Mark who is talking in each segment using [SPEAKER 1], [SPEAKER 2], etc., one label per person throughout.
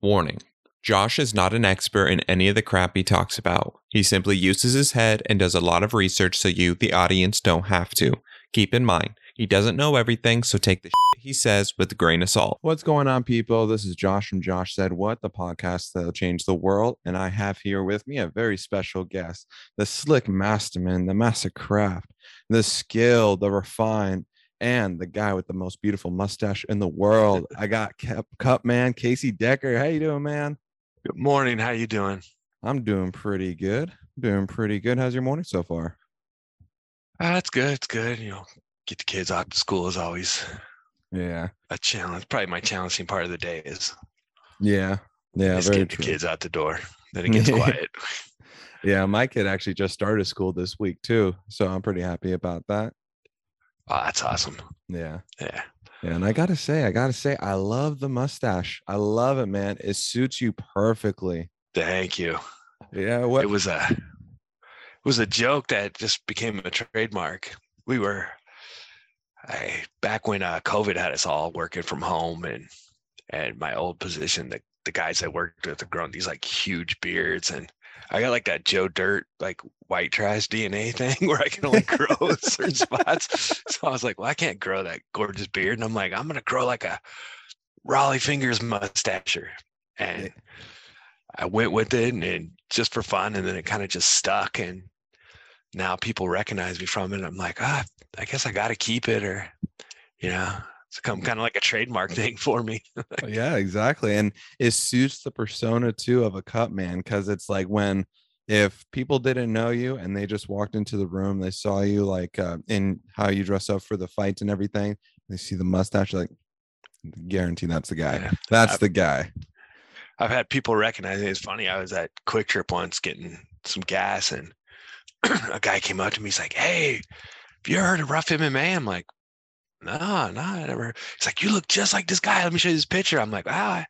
[SPEAKER 1] Warning Josh is not an expert in any of the crap he talks about. He simply uses his head and does a lot of research so you, the audience, don't have to. Keep in mind, he doesn't know everything, so take the he says with a grain of salt.
[SPEAKER 2] What's going on, people? This is Josh from Josh Said What, the podcast that'll change the world. And I have here with me a very special guest, the slick masterman, the master craft, the skill, the refined, and the guy with the most beautiful mustache in the world. I got Cup, Cup Man, Casey Dekker. How you doing, man?
[SPEAKER 3] Good morning. How you doing?
[SPEAKER 2] I'm doing pretty good. Doing pretty good. How's your morning so far?
[SPEAKER 3] Ah, it's good. It's good. You know, get the kids out to school is always
[SPEAKER 2] Yeah.
[SPEAKER 3] a challenge. Probably my challenging part of the day is
[SPEAKER 2] Yeah. Yeah.
[SPEAKER 3] just
[SPEAKER 2] very
[SPEAKER 3] get the kids out the door. Then it gets quiet.
[SPEAKER 2] Yeah. My kid actually just started school this week, too. So I'm pretty happy about that.
[SPEAKER 3] Oh, that's awesome.
[SPEAKER 2] Yeah.
[SPEAKER 3] Yeah.
[SPEAKER 2] Yeah, and I gotta say, I gotta say, I love the mustache. I love it, man. It suits you perfectly.
[SPEAKER 3] Thank you.
[SPEAKER 2] Yeah, what?
[SPEAKER 3] It was a it was a joke that just became a trademark. We were I back when uh, COVID had us all working from home and and my old position, the the guys I worked with have grown these like huge beards and I got like that Joe Dirt like white trash DNA thing where I can only grow certain spots. So I was like, well, I can't grow that gorgeous beard. And I'm like, I'm gonna grow like a Rollie Fingers mustache. And I went with it and, and just for fun, and then it kind of just stuck. And now people recognize me from it. I'm like, ah, I guess I got to keep it, or you know, it's become kind of like a trademark thing for me.
[SPEAKER 2] yeah, exactly. And it suits the persona too of a cut man because it's like when if people didn't know you and they just walked into the room, they saw you like uh, in how you dress up for the fights and everything. They see the mustache, like guarantee that's the guy. That's
[SPEAKER 3] I've-
[SPEAKER 2] the guy.
[SPEAKER 3] I've had people recognize me. It's funny. I was at Quick Trip once getting some gas, and a guy came up to me. He's like, "Hey, have you heard of RUF MMA?" I'm like, "No, no, I never." He's like, "You look just like this guy. Let me show you this picture." I'm like, "Wow, I,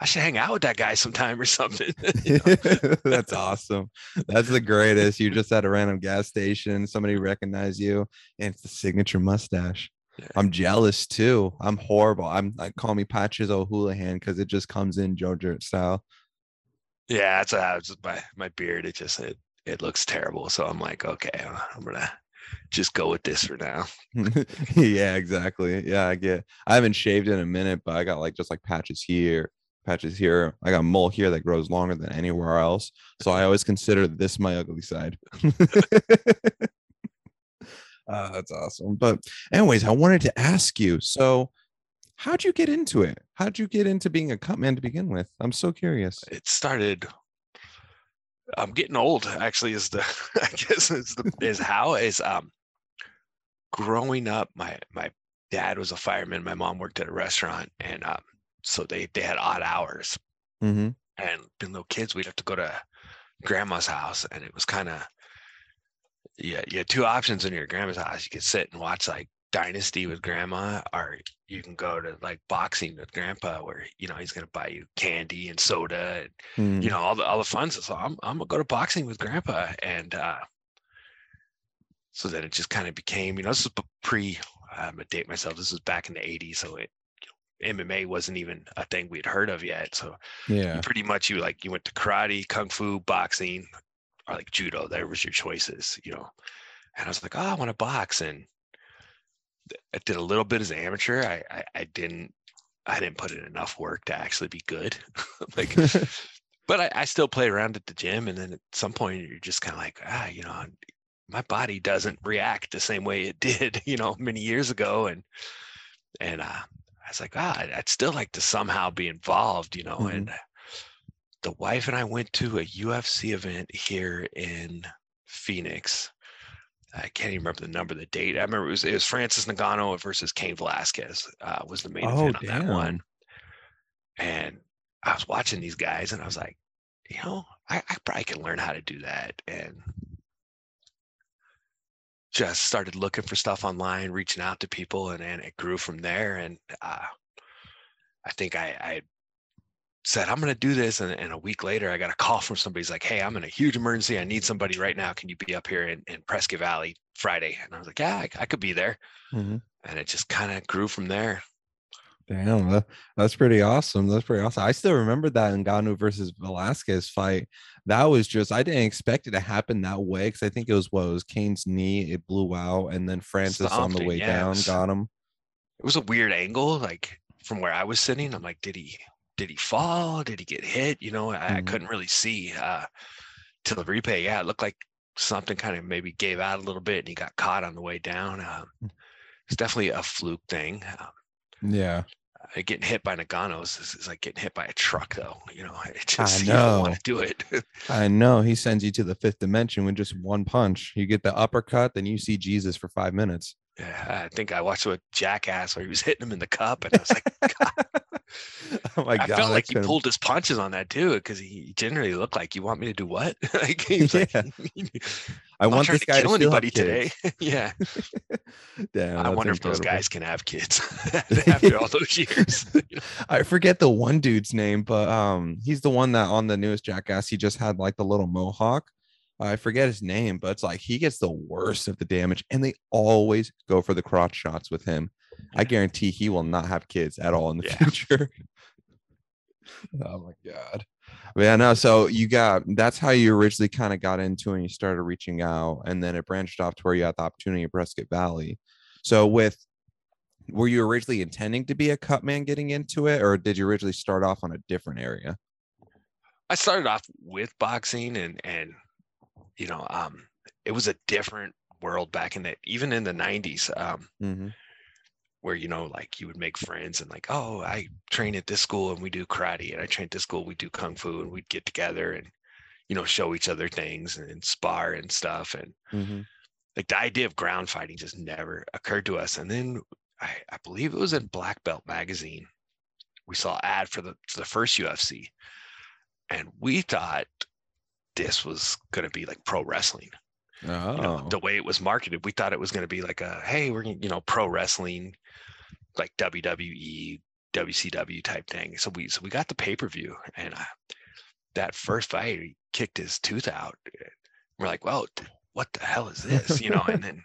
[SPEAKER 3] I should hang out with that guy sometime or something."
[SPEAKER 2] That's awesome. That's the greatest. You just at a random gas station, somebody recognized you, and it's the signature mustache.
[SPEAKER 3] Yeah.
[SPEAKER 2] I'm jealous too. I'm horrible. I'm like call me Patches O'Houlihan because it just comes in Joe Dirt style.
[SPEAKER 3] Yeah, that's how it's just my my beard. It just it it looks terrible. So I'm like, okay, uh, I'm gonna just go with this for now.
[SPEAKER 2] yeah, exactly. Yeah, I get. I haven't shaved in a minute, but I got like just like patches here, patches here. I got a mole here that grows longer than anywhere else. So I always consider this my ugly side. uh, that's awesome. But anyways, I wanted to ask you. So, how'd you get into it? How'd you get into being a cut man to begin with? I'm so curious.
[SPEAKER 3] It started. I'm getting old. Actually, is the I guess is the is how is um growing up. My my dad was a fireman. My mom worked at a restaurant, and um so they they had odd hours.
[SPEAKER 2] Mm-hmm.
[SPEAKER 3] and being little kids, we'd have to go to grandma's house, and it was kind of yeah, you had two options in your grandma's house. You could sit and watch like Dynasty with grandma, or you can go to like boxing with grandpa, where you know he's gonna buy you candy and soda, and you know all the all the fun stuff. So I'm I'm gonna go to boxing with grandpa, and uh, so then it just kind of became, you know, this is pre. I'm gonna date myself. This was back in the '80s, so it. MMA wasn't even a thing we'd heard of yet. So
[SPEAKER 2] yeah.
[SPEAKER 3] pretty much you like you went to karate, kung fu, boxing, or like judo. There was your choices, you know. And I was like, oh, I want to box, and I did a little bit as an amateur. I, I I didn't I didn't put in enough work to actually be good. like, but I, I still play around at the gym, and then at some point you're just kind of like, ah, you know, my body doesn't react the same way it did, you know, many years ago, and and uh, I was like, ah, I'd- I'd still like to somehow be involved, you know,
[SPEAKER 2] Mhm.
[SPEAKER 3] and the wife and I went to a UFC event here in Phoenix. I can't even remember the number, the date. I remember it was it was Francis Ngannou versus Cain Velasquez uh, was the main
[SPEAKER 2] Oh,
[SPEAKER 3] event on that one. And I was watching these guys, and I was like, you know, I, I probably can learn how to do that. And just started looking for stuff online, reaching out to people, and, and it grew from there. And uh, I think I, I said, I'm going to do this. And, and a week later, I got a call from somebody. He's like, Hey, I'm in a huge emergency. I need somebody right now. Can you be up here in, in Prescott Valley Friday? And I was like, Yeah, I, I could be there.
[SPEAKER 2] Mhm.
[SPEAKER 3] And it just kind of grew from there.
[SPEAKER 2] Damn, that, that's pretty awesome. That's pretty awesome. I still remember that in Ngannou versus Velasquez fight. That was just I didn't expect it to happen that way because I think it was what it was Cain's knee. It blew out, and then Francis on the way
[SPEAKER 3] yeah, it
[SPEAKER 2] down got him.
[SPEAKER 3] It was a weird angle, like from where I was sitting. I'm like, did he did he fall? Did he get hit? You know, I, I
[SPEAKER 2] Mhm.
[SPEAKER 3] couldn't really see uh till the replay. Yeah, it looked like something kind of maybe gave out a little bit and he got caught on the way down. Um,
[SPEAKER 2] Mm.
[SPEAKER 3] it's definitely a fluke thing. Um,
[SPEAKER 2] Yeah,
[SPEAKER 3] uh, getting hit by Ngannou's is, is like getting hit by a truck, though. You know, it just you don't
[SPEAKER 2] know.
[SPEAKER 3] want to do it.
[SPEAKER 2] I know. He sends you to the fifth dimension with just one punch. You get the uppercut, then you see Jesus for five minutes.
[SPEAKER 3] Yeah, I think I watched a Jackass where he was hitting him in the cup, and I was like, God,
[SPEAKER 2] oh my god!
[SPEAKER 3] I felt like he pulled his punches on that too, because he generally looked like, "You want me to do what?" like, was like,
[SPEAKER 2] Yeah. I want this guy to
[SPEAKER 3] kill anybody today. yeah,
[SPEAKER 2] Damn,
[SPEAKER 3] I wonder if those guys can have kids after all those years.
[SPEAKER 2] I forget the one dude's name, but um, he's the one that on the newest Jackass he just had like the little mohawk. I forget his name, but it's like he gets the worst of the damage, and they always go for the crotch shots with him. I guarantee he will not have kids at all in the
[SPEAKER 3] Yeah.
[SPEAKER 2] future. oh my god. But yeah, no. So you got that's how you originally kind of got into and you started reaching out, and then it branched off to where you had the opportunity at Prescott Valley. So with were you originally intending to be a cut man getting into it, or did you originally start off on a different area?
[SPEAKER 3] I started off with boxing, and and you know, um, it was a different world back in the even in the '90s. Um,
[SPEAKER 2] Mm-hmm.
[SPEAKER 3] where you know like you would make friends and like oh i train at this school and we do karate and i train at this school we do kung fu and we'd get together and you know show each other things and, and spar and stuff and
[SPEAKER 2] Mm-hmm.
[SPEAKER 3] like the idea of ground fighting just never occurred to us and then i, I believe it was in black belt magazine we saw an ad for the for the first ufc and we thought this was going to be like pro wrestling
[SPEAKER 2] Oh,
[SPEAKER 3] you know, the way it was marketed, we thought it was going to be like a, hey, we're, gonna, you know, pro wrestling, like WWE, WCW type thing. So we, so we got the pay-per-view and uh, that first fight, he kicked his tooth out. We're like, well, what the hell is this? You know, and then,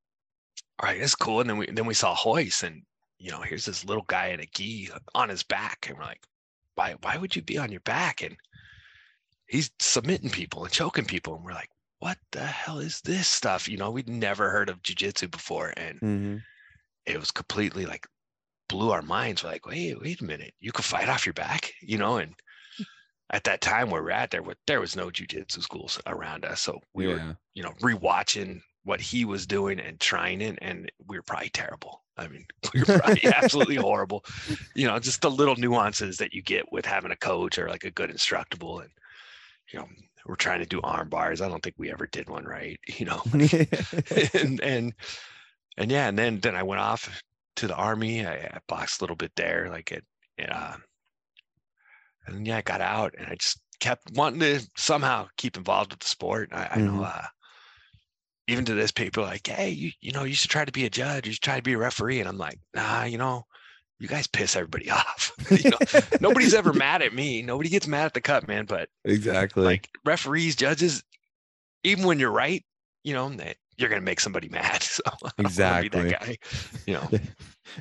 [SPEAKER 3] all right, it's cool. And then we, then we saw Royce and, you know, here's this little guy in a gi on his back. And we're like, why, why would you be on your back? And he's submitting people and choking people. And we're like, what the hell is this stuff? You know, we'd never heard of jujitsu before, and
[SPEAKER 2] Mhm.
[SPEAKER 3] it was completely like blew our minds. We're like, wait, wait a minute, you could fight off your back, you know? And at that time where we're at, there were there was no jujitsu schools around us, so we were, you know, rewatching what he was doing and trying it, and we were probably terrible. I mean, we were probably absolutely horrible. You know, just the little nuances that you get with having a coach or like a good instructable, and you know, we're trying to do arm bars. I don't think we ever did one right. You know, and and and yeah, and then then I went off to the army. I, I boxed a little bit there, like it, uh, and yeah, I got out and I just kept wanting to somehow keep involved with the sport. I, I know,
[SPEAKER 2] Mhm.
[SPEAKER 3] uh, even to this, people like, hey, you you know, you should try to be a judge. You should try to be a referee, and I'm like, nah, you know. You guys piss everybody off. you know, nobody's ever mad at me. Nobody gets mad at the cut, man. But
[SPEAKER 2] exactly.
[SPEAKER 3] like referees, judges, even when you're right, you know, that you're gonna make somebody mad. So I don't wanna be
[SPEAKER 2] Exactly.
[SPEAKER 3] that guy. You know,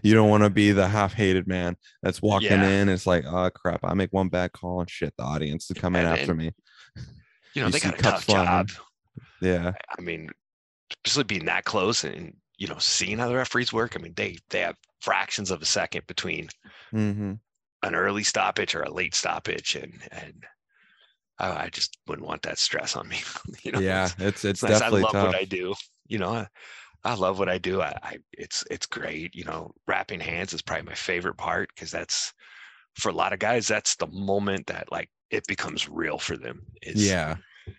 [SPEAKER 2] you don't want to be the half-hated man that's walking
[SPEAKER 3] Yeah.
[SPEAKER 2] in. It's like, oh crap! I make one bad call and shit. The audience is coming
[SPEAKER 3] And-
[SPEAKER 2] after
[SPEAKER 3] and-
[SPEAKER 2] me.
[SPEAKER 3] you know,
[SPEAKER 2] You
[SPEAKER 3] they got a tough
[SPEAKER 2] flying.
[SPEAKER 3] job.
[SPEAKER 2] Yeah.
[SPEAKER 3] I mean, especially being that close and you know, seeing how the referees work. I mean, they they have fractions of a second between
[SPEAKER 2] Mm-hmm.
[SPEAKER 3] an early stoppage or a late stoppage, and and I, I just wouldn't want that stress on me. you know,
[SPEAKER 2] yeah.
[SPEAKER 3] it's-
[SPEAKER 2] It's it's,
[SPEAKER 3] it's nice. I love
[SPEAKER 2] tough.
[SPEAKER 3] what I do. You know, I, I love what I do. I, I it's it's great. You know, wrapping hands is probably my favorite part because that's for a lot of guys. That's the moment that like it becomes real for them. Is,
[SPEAKER 2] yeah.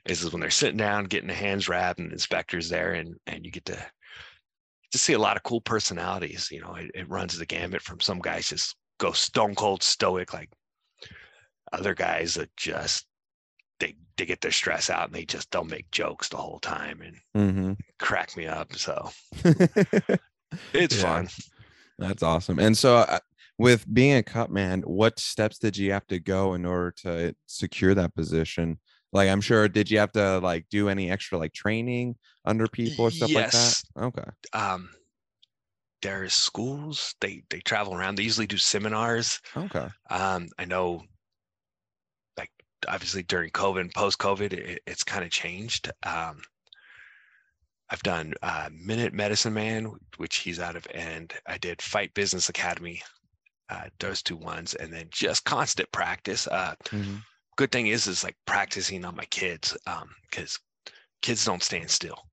[SPEAKER 3] is when they're sitting down getting the hands wrapped and the inspectors there, and and you get to to see a lot of cool personalities. You know, it, it runs the gamut from some guys just go stone cold stoic, like other guys that just they they get their stress out and they just don't make jokes the whole time and
[SPEAKER 2] Mm-hmm.
[SPEAKER 3] crack me up. So it's
[SPEAKER 2] Yeah.
[SPEAKER 3] fun.
[SPEAKER 2] That's awesome. And so, uh, with being a cut man, what steps did you have to go in order to secure that position? Like, I'm sure, did you have to like do any extra like training under people or stuff
[SPEAKER 3] Yes.
[SPEAKER 2] like that? Okay.
[SPEAKER 3] Um, there is schools they they travel around. They usually do seminars.
[SPEAKER 2] Okay.
[SPEAKER 3] Um, I know, like obviously during COVID, and post COVID, it, it's kind of changed. Um, I've done uh, Minute Medicine Man, which he's out of, and I did Fight Business Academy, uh, those two ones, and then just constant practice. Uh,
[SPEAKER 2] Mhm.
[SPEAKER 3] Good thing is, is like practicing on my kids, because kids don't stand still.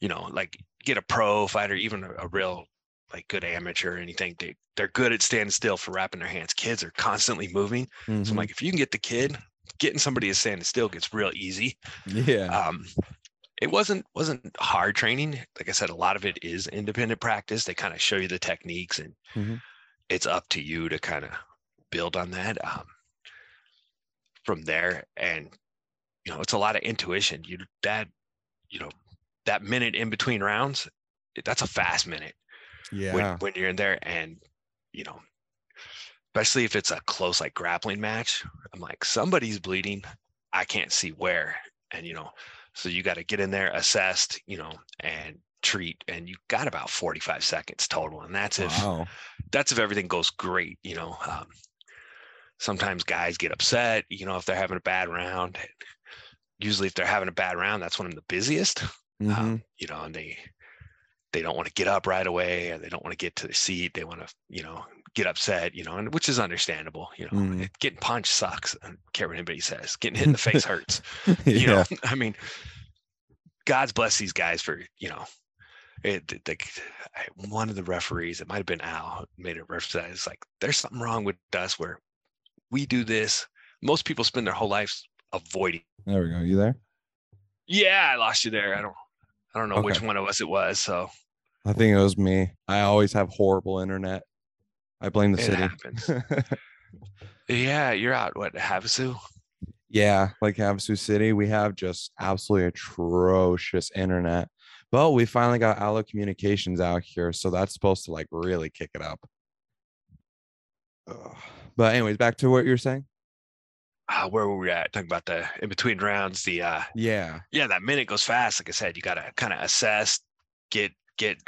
[SPEAKER 3] You know, like get a pro fighter, even a, a real like good amateur or anything, they they're good at standing still for wrapping their hands. Kids are constantly moving, so I'm
[SPEAKER 2] Mhm.
[SPEAKER 3] like, if you can get the kid, getting somebody to stand still gets real easy
[SPEAKER 2] yeah.
[SPEAKER 3] um it wasn't wasn't hard training like i said a lot of it is independent practice they kind of show you the techniques and
[SPEAKER 2] Mhm.
[SPEAKER 3] it's up to you to kind of build on that um from there and you know it's a lot of intuition you that you know that minute in between rounds that's a fast minute
[SPEAKER 2] yeah.
[SPEAKER 3] when, when you're in there and you know especially if it's a close like grappling match i'm like somebody's bleeding i can't see where and you know so you got to get in there assessed you know and treat and you got about 45 seconds total and that's if
[SPEAKER 2] wow.
[SPEAKER 3] that's if everything goes great you know um, sometimes guys get upset you know if they're having a bad round usually if they're having a bad round that's when i'm the busiest
[SPEAKER 2] Mhm.
[SPEAKER 3] um, you know, and they they don't want to get up right away, or they don't want to get to the seat. They want to, you know, get upset, you know, and which is understandable. You know,
[SPEAKER 2] Mhm.
[SPEAKER 3] it- getting punched sucks. I don't care what anybody says. Getting hit in the face hurts.
[SPEAKER 2] yeah.
[SPEAKER 3] You know, I mean, God's bless these guys for you know. It, the- one of the referees, it might have been Al, made a reference. It's like there's something wrong with us where we do this. Most people spend their whole lives avoiding.
[SPEAKER 2] There we go. You there?
[SPEAKER 3] Yeah, I lost you there. I don't, I don't know which one of us it was. So
[SPEAKER 2] I think it was me. I always have horrible internet. I blame the
[SPEAKER 3] It
[SPEAKER 2] city.
[SPEAKER 3] happens. Yeah, you're out. What Havasu?
[SPEAKER 2] yeah, like Havasu City, we have just absolutely atrocious internet. But we finally got Allo Communications out here, so that's supposed to like really kick it up. Ugh. But anyways, back to what you're saying.
[SPEAKER 3] Uh, where were we at? Talking about the in between rounds. The uh,
[SPEAKER 2] Yeah.
[SPEAKER 3] yeah, that minute goes fast. Like I said, you got to kind of assess, get get.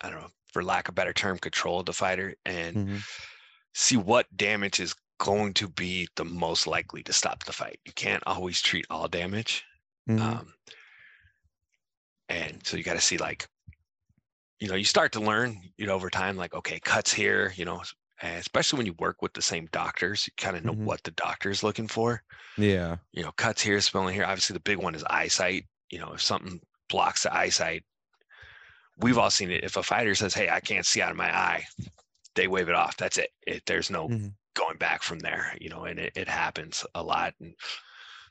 [SPEAKER 3] I don't know, for lack of a better term, control of the fighter and
[SPEAKER 2] Mhm.
[SPEAKER 3] see what damage is going to be the most likely to stop the fight. You can't always treat all damage.
[SPEAKER 2] Mhm.
[SPEAKER 3] Um, and so you got to see like, you know, you start to learn, you know, over time, like, okay, cuts here, you know, and especially when you work with the same doctors, you kind of know
[SPEAKER 2] Mhm.
[SPEAKER 3] what the doctor is looking for.
[SPEAKER 2] yeah.
[SPEAKER 3] You know, cuts here, spelling here. Obviously, the big one is eyesight. You know, if something blocks the eyesight, we've all seen it. If a fighter says, "Hey, I can't see out of my eye," they wave it off. That's it. it there's no
[SPEAKER 2] Mhm.
[SPEAKER 3] going back from there. You know, and it, it happens a lot. And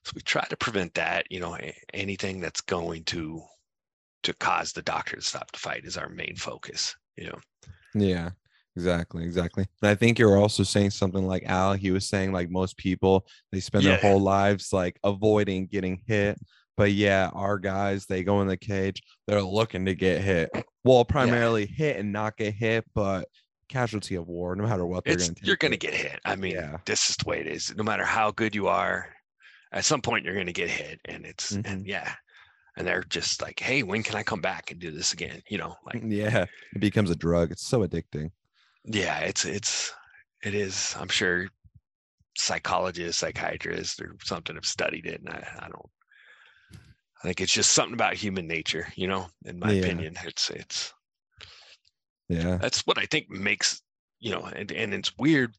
[SPEAKER 3] so we try to prevent that. You know, anything that's going to to cause the doctor to stop the fight is our main focus. You know,
[SPEAKER 2] Yeah, exactly, exactly. And I think you're also saying something like Al. He was saying like most people they spend their whole lives like avoiding getting hit. But yeah, our guys they go in the cage, they're looking to get hit. Well, primarily hit and not get hit, but casualty of war, no matter what they're
[SPEAKER 3] it's
[SPEAKER 2] gonna
[SPEAKER 3] you're going to get hit. I mean,
[SPEAKER 2] Yeah.
[SPEAKER 3] this is the way it is. No matter how good you are, at some point you're going to get hit, and it's
[SPEAKER 2] Mm-hmm.
[SPEAKER 3] and yeah, and they're just like, hey, when can I come back and do this again? You know, like
[SPEAKER 2] Yeah, it becomes a drug. It's so addicting.
[SPEAKER 3] Yeah, it's it's it is. I'm sure psychologists, psychiatrists, or something have studied it, and I, I don't. I think it's just something about human nature, you know. In my
[SPEAKER 2] Yeah.
[SPEAKER 3] opinion, it's it's
[SPEAKER 2] Yeah.
[SPEAKER 3] that's what I think makes you know, and and it's weird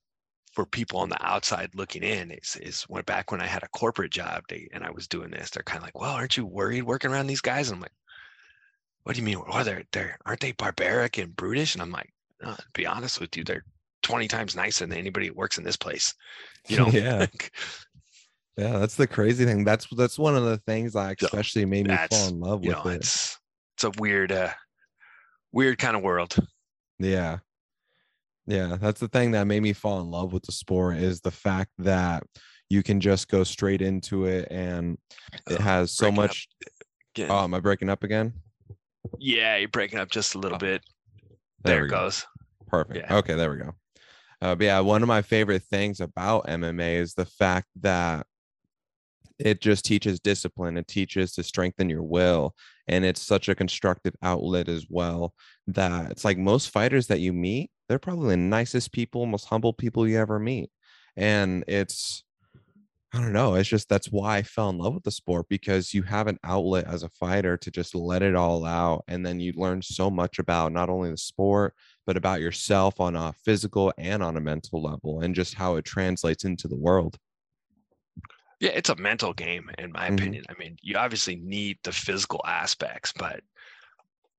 [SPEAKER 3] for people on the outside looking in. Is is when back when I had a corporate job, they and I was doing this, they're kind of like, well, aren't you worried working around these guys? And I'm like, what do you mean? Well, they're they're aren't they barbaric and brutish? And I'm like, to be honest with you, they're 20 times nicer than anybody who works in this place. You know,
[SPEAKER 2] Yeah. Yeah, that's the crazy thing. That's that's one of the things that
[SPEAKER 3] So,
[SPEAKER 2] especially made me fall in love with
[SPEAKER 3] know,
[SPEAKER 2] it.
[SPEAKER 3] it's it's a weird, uh weird kind of world.
[SPEAKER 2] Yeah. Yeah, that's the thing that made me fall in love with the sport is the fact that you can just go straight into it and it
[SPEAKER 3] Uh,
[SPEAKER 2] has so
[SPEAKER 3] breaking
[SPEAKER 2] much. Oh, am I breaking up again?
[SPEAKER 3] yeah, you're breaking up just a little
[SPEAKER 2] Oh,
[SPEAKER 3] bit.
[SPEAKER 2] there
[SPEAKER 3] There,
[SPEAKER 2] we
[SPEAKER 3] it
[SPEAKER 2] go.
[SPEAKER 3] goes.
[SPEAKER 2] Perfect.
[SPEAKER 3] Yeah.
[SPEAKER 2] Okay, there we go. Uh, but yeah, one of my favorite things about MMA is the fact that it just teaches discipline it teaches to strengthen your will and it's such a constructive outlet as well that it's like most fighters that you meet they're probably the nicest people most humble people you ever meet and it's i don't know it's just that's why i fell in love with the sport because you have an outlet as a fighter to just let it all out and then you learn so much about not only the sport but about yourself on a physical and on a mental level and just how it translates into the world
[SPEAKER 3] Yeah, it's a mental game, in my
[SPEAKER 2] Mhm.
[SPEAKER 3] opinion. I mean, you obviously need the physical aspects, but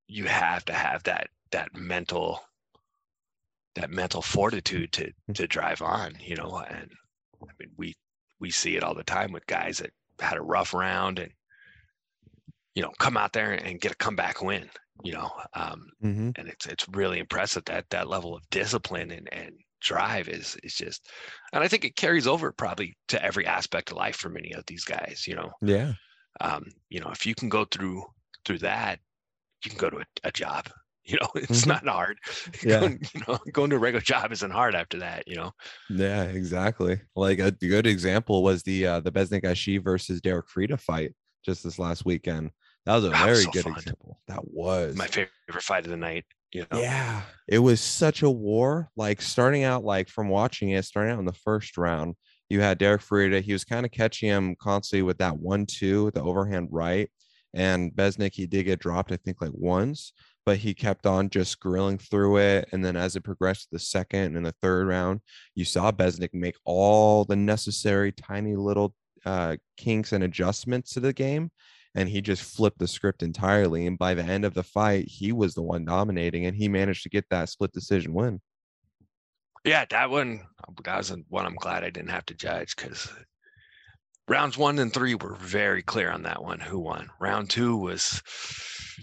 [SPEAKER 3] you have to have that that mental that mental fortitude to
[SPEAKER 2] Mm.
[SPEAKER 3] to drive on, you know. And I mean, we we see it all the time with guys that had a rough round and you know come out there and get a comeback win, you know. Um,
[SPEAKER 2] mm-hmm.
[SPEAKER 3] and it's it's really impressive that that level of discipline and and drive is is just and i think it carries over probably to every aspect of life for many of these guys you know
[SPEAKER 2] yeah
[SPEAKER 3] um you know if you can go through through that you can go to a, a job you know it's
[SPEAKER 2] Mhm.
[SPEAKER 3] not hard
[SPEAKER 2] Yeah.
[SPEAKER 3] going, you know going to a regular job isn't hard after that you know
[SPEAKER 2] Yeah, exactly. Like a good example was the uh the Besnik Ashi versus Derek Frieda fight just this last weekend. That was a
[SPEAKER 3] That was
[SPEAKER 2] very
[SPEAKER 3] so
[SPEAKER 2] good
[SPEAKER 3] fun.
[SPEAKER 2] example. That was
[SPEAKER 3] my favorite fight of the night you know
[SPEAKER 2] yeah. It was such a war. Like starting out, like from watching it, starting out in the first round, you had Derek Frieda. He was kind of catching him constantly with that one-two, the overhand right. And Besnik, he did get dropped, I think, like once, but he kept on just grilling through it. And then as it progressed to the second and the third round, you saw Besnik make all the necessary tiny little uh, kinks and adjustments to the game. And he just flipped the script entirely. And by the end of the fight, he was the one dominating and he managed to get that split decision win.
[SPEAKER 3] yeah that one that was one i'm glad i didn't have to judge because rounds one and three were very clear on that one who won round two was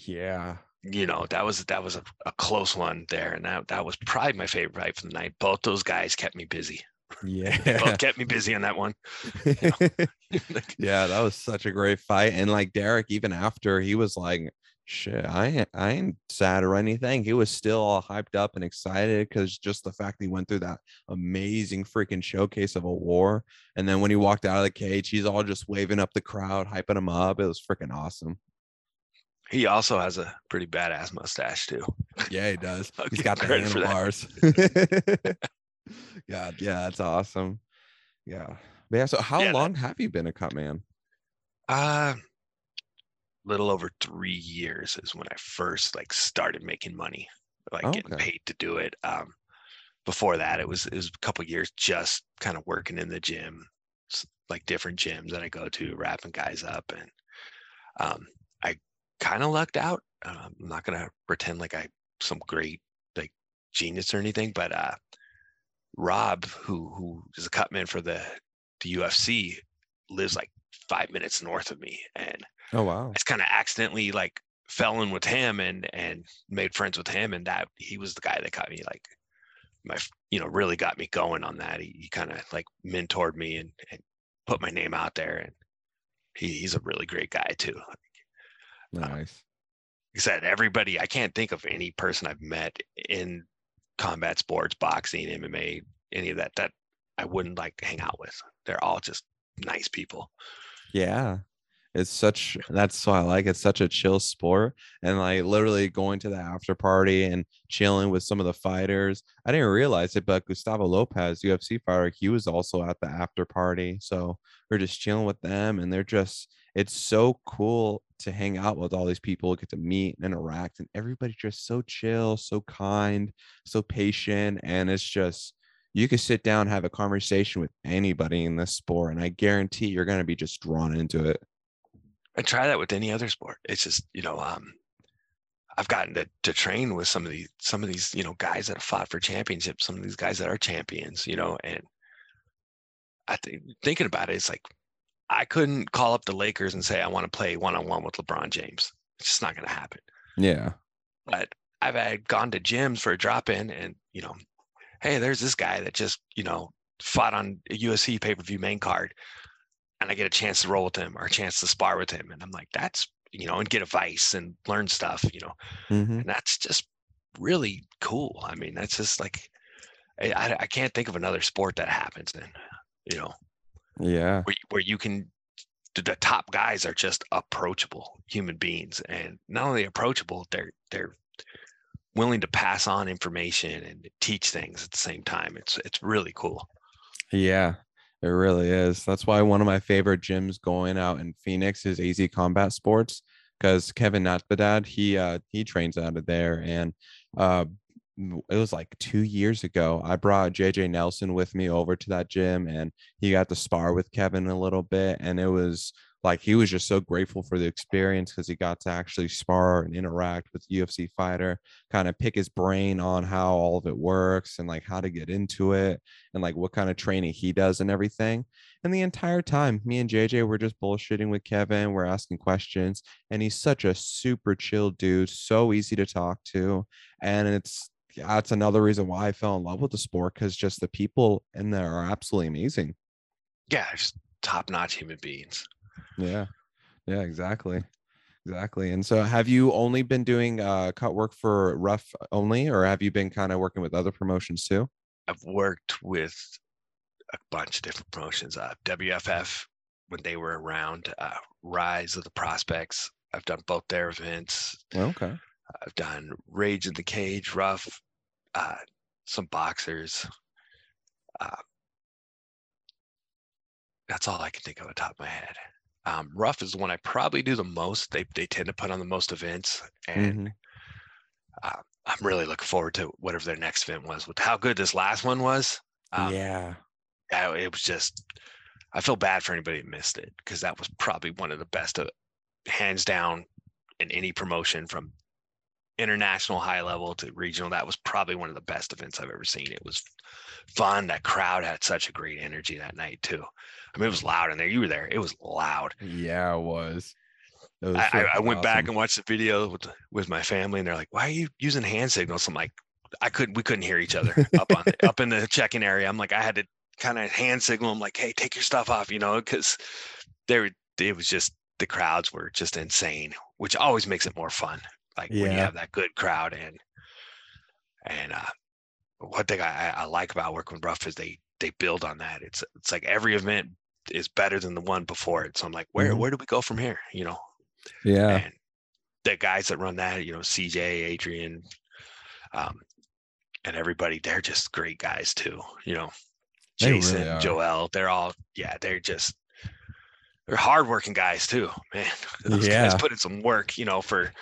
[SPEAKER 2] Yeah.
[SPEAKER 3] you know that was that was a, a close one there and that that was probably my favorite fight for the night both those guys kept me busy
[SPEAKER 2] Yeah.
[SPEAKER 3] both kept me busy on that one Like,
[SPEAKER 2] yeah, that was such a great fight. And like Derek, even after he was like, shit, I ain't, I ain't sad or anything. He was still all hyped up and excited because just the fact he went through that amazing freaking showcase of a war. And then when he walked out of the cage, he's all just waving up the crowd, hyping him up. It was freaking awesome.
[SPEAKER 3] he also has a pretty badass mustache too
[SPEAKER 2] Yeah, he does. he's got the handlebars. God, yeah, that's awesome. Yeah. But yeah, so how
[SPEAKER 3] Yeah, that-
[SPEAKER 2] long have you been a cut man?
[SPEAKER 3] uh little over three years is when i first like started making money like getting paid to do it um before that it was it was a couple years just kind of working in the gym like different gyms that i go to wrapping guys up and um i kind of lucked out uh, i'm not gonna pretend like i some great like genius or anything but uh rob who who is a cutman for the the ufc lives like five minutes north of me and
[SPEAKER 2] Oh wow.
[SPEAKER 3] I just kind of accidentally like fell in with him and and made friends with him and that he was the guy that got me like my you know really got me going on that he, he kind of like mentored me and, and put my name out there and he, he's a really great guy too like um,
[SPEAKER 2] Nice.
[SPEAKER 3] I said everybody I can't think of any person I've met in combat sports boxing MMA any of that that I wouldn't like to hang out with they're all just nice people
[SPEAKER 2] Yeah. It's such that's why I like it. It's such a chill sport. And like literally going to the after party and chilling with some of the fighters. I didn't realize it, but Gustavo Lopez, UFC fighter, he was also at the after party. So we're just chilling with them and they're just it's so cool to hang out with all these people, get to meet and interact, and everybody's just so chill, so kind, so patient. And it's just you could sit down, have a conversation with anybody in this sport, and I guarantee you're gonna be just drawn into it.
[SPEAKER 3] I try that with any other sport. It's just, you know, um, I've gotten to, to train with some of these, some of these, you know, guys that have fought for championships, some of these guys that are champions, you know, and I think thinking about it, it's like, I couldn't call up the Lakers and say, I want to play one-on-one with LeBron James. It's just not going to happen.
[SPEAKER 2] Yeah.
[SPEAKER 3] But I've had gone to gyms for a drop-in and, you know, hey, there's this guy that just, you know, fought on a UFC pay-per-view main card and I get a chance to roll with him or a chance to spar with him. And I'm like, that's, you know, and get advice and learn stuff, you know,
[SPEAKER 2] Mhm.
[SPEAKER 3] and that's just really cool. I mean, that's just like, I, I- I can't think of another sport that happens in, you know,
[SPEAKER 2] Yeah.
[SPEAKER 3] where, you- where you can the, the top guys are just approachable human beings, and not only approachable, they're they're willing to pass on information and teach things at the same time. It's it's really cool.
[SPEAKER 2] Yeah, it really is. That's why one of my favorite gyms going out in Phoenix is AZ Combat Sports because Kevin Natividad, he uh he trains out of there and uh it was like two years ago. I brought JJ Nelson with me over to that gym and he got to spar with Kevin a little bit. And it was like he was just so grateful for the experience because he got to actually spar and interact with UFC fighter, kind of pick his brain on how all of it works and like how to get into it and like what kind of training he does and everything. And the entire time, me and JJ were just bullshitting with Kevin. We're asking questions, and he's such a super chill dude, so easy to talk to. And it's that's another reason why I fell in love with the sport because just the people in there are absolutely amazing.
[SPEAKER 3] Yeah, just top notch human beings.
[SPEAKER 2] Yeah. Yeah, exactly. Exactly. And so have you only been doing uh cut work for RUF only or have you been kind of working with other promotions too?
[SPEAKER 3] I've worked with a bunch of different promotions. Uh, WFF when they were around, uh, Rise of the Prospects. I've done both their events.
[SPEAKER 2] Okay.
[SPEAKER 3] I've done Rage in the Cage, RUF, uh, some boxers. Uh, that's all I can think of on top of my head. Um, RUF is the one I probably do the most. They they tend to put on the most events, and
[SPEAKER 2] Mhm.
[SPEAKER 3] uh, I'm really looking forward to whatever their next event was. With how good this last one was, um,
[SPEAKER 2] yeah.
[SPEAKER 3] yeah, it was just. I feel bad for anybody who missed it because that was probably one of the best, uh, hands down, in any promotion from international high level to regional. That was probably one of the best events I've ever seen. It was fun. That crowd had such a great energy that night too. I mean, it was loud in there. You were there. It was loud.
[SPEAKER 2] Yeah, it was. It was
[SPEAKER 3] I, I, went back and watched the video with with my family, and they're like, "Why are you using hand signals?" I'm like, "I couldn't. We couldn't hear each other up on the, up in the check-in area." I'm like, I had to kind of hand signal. I'm like, "Hey, take your stuff off," you know, because there it was just the crowds were just insane, which always makes it more fun. Like when you have that good crowd and and uh, one thing I, I like about working with RUF is they they build on that. It's it's like every event is better than the one before it. So I'm like, where
[SPEAKER 2] Mhm.
[SPEAKER 3] where do we go from here? You know,
[SPEAKER 2] Yeah.
[SPEAKER 3] and the guys that run that, you know, CJ, Adrian, um, and everybody, they're just great guys too. You know,
[SPEAKER 2] They really
[SPEAKER 3] Jason. Joel, they're all, yeah, they're just, they're hardworking guys too, man. Those
[SPEAKER 2] Yeah.
[SPEAKER 3] guys put in some work, you know, for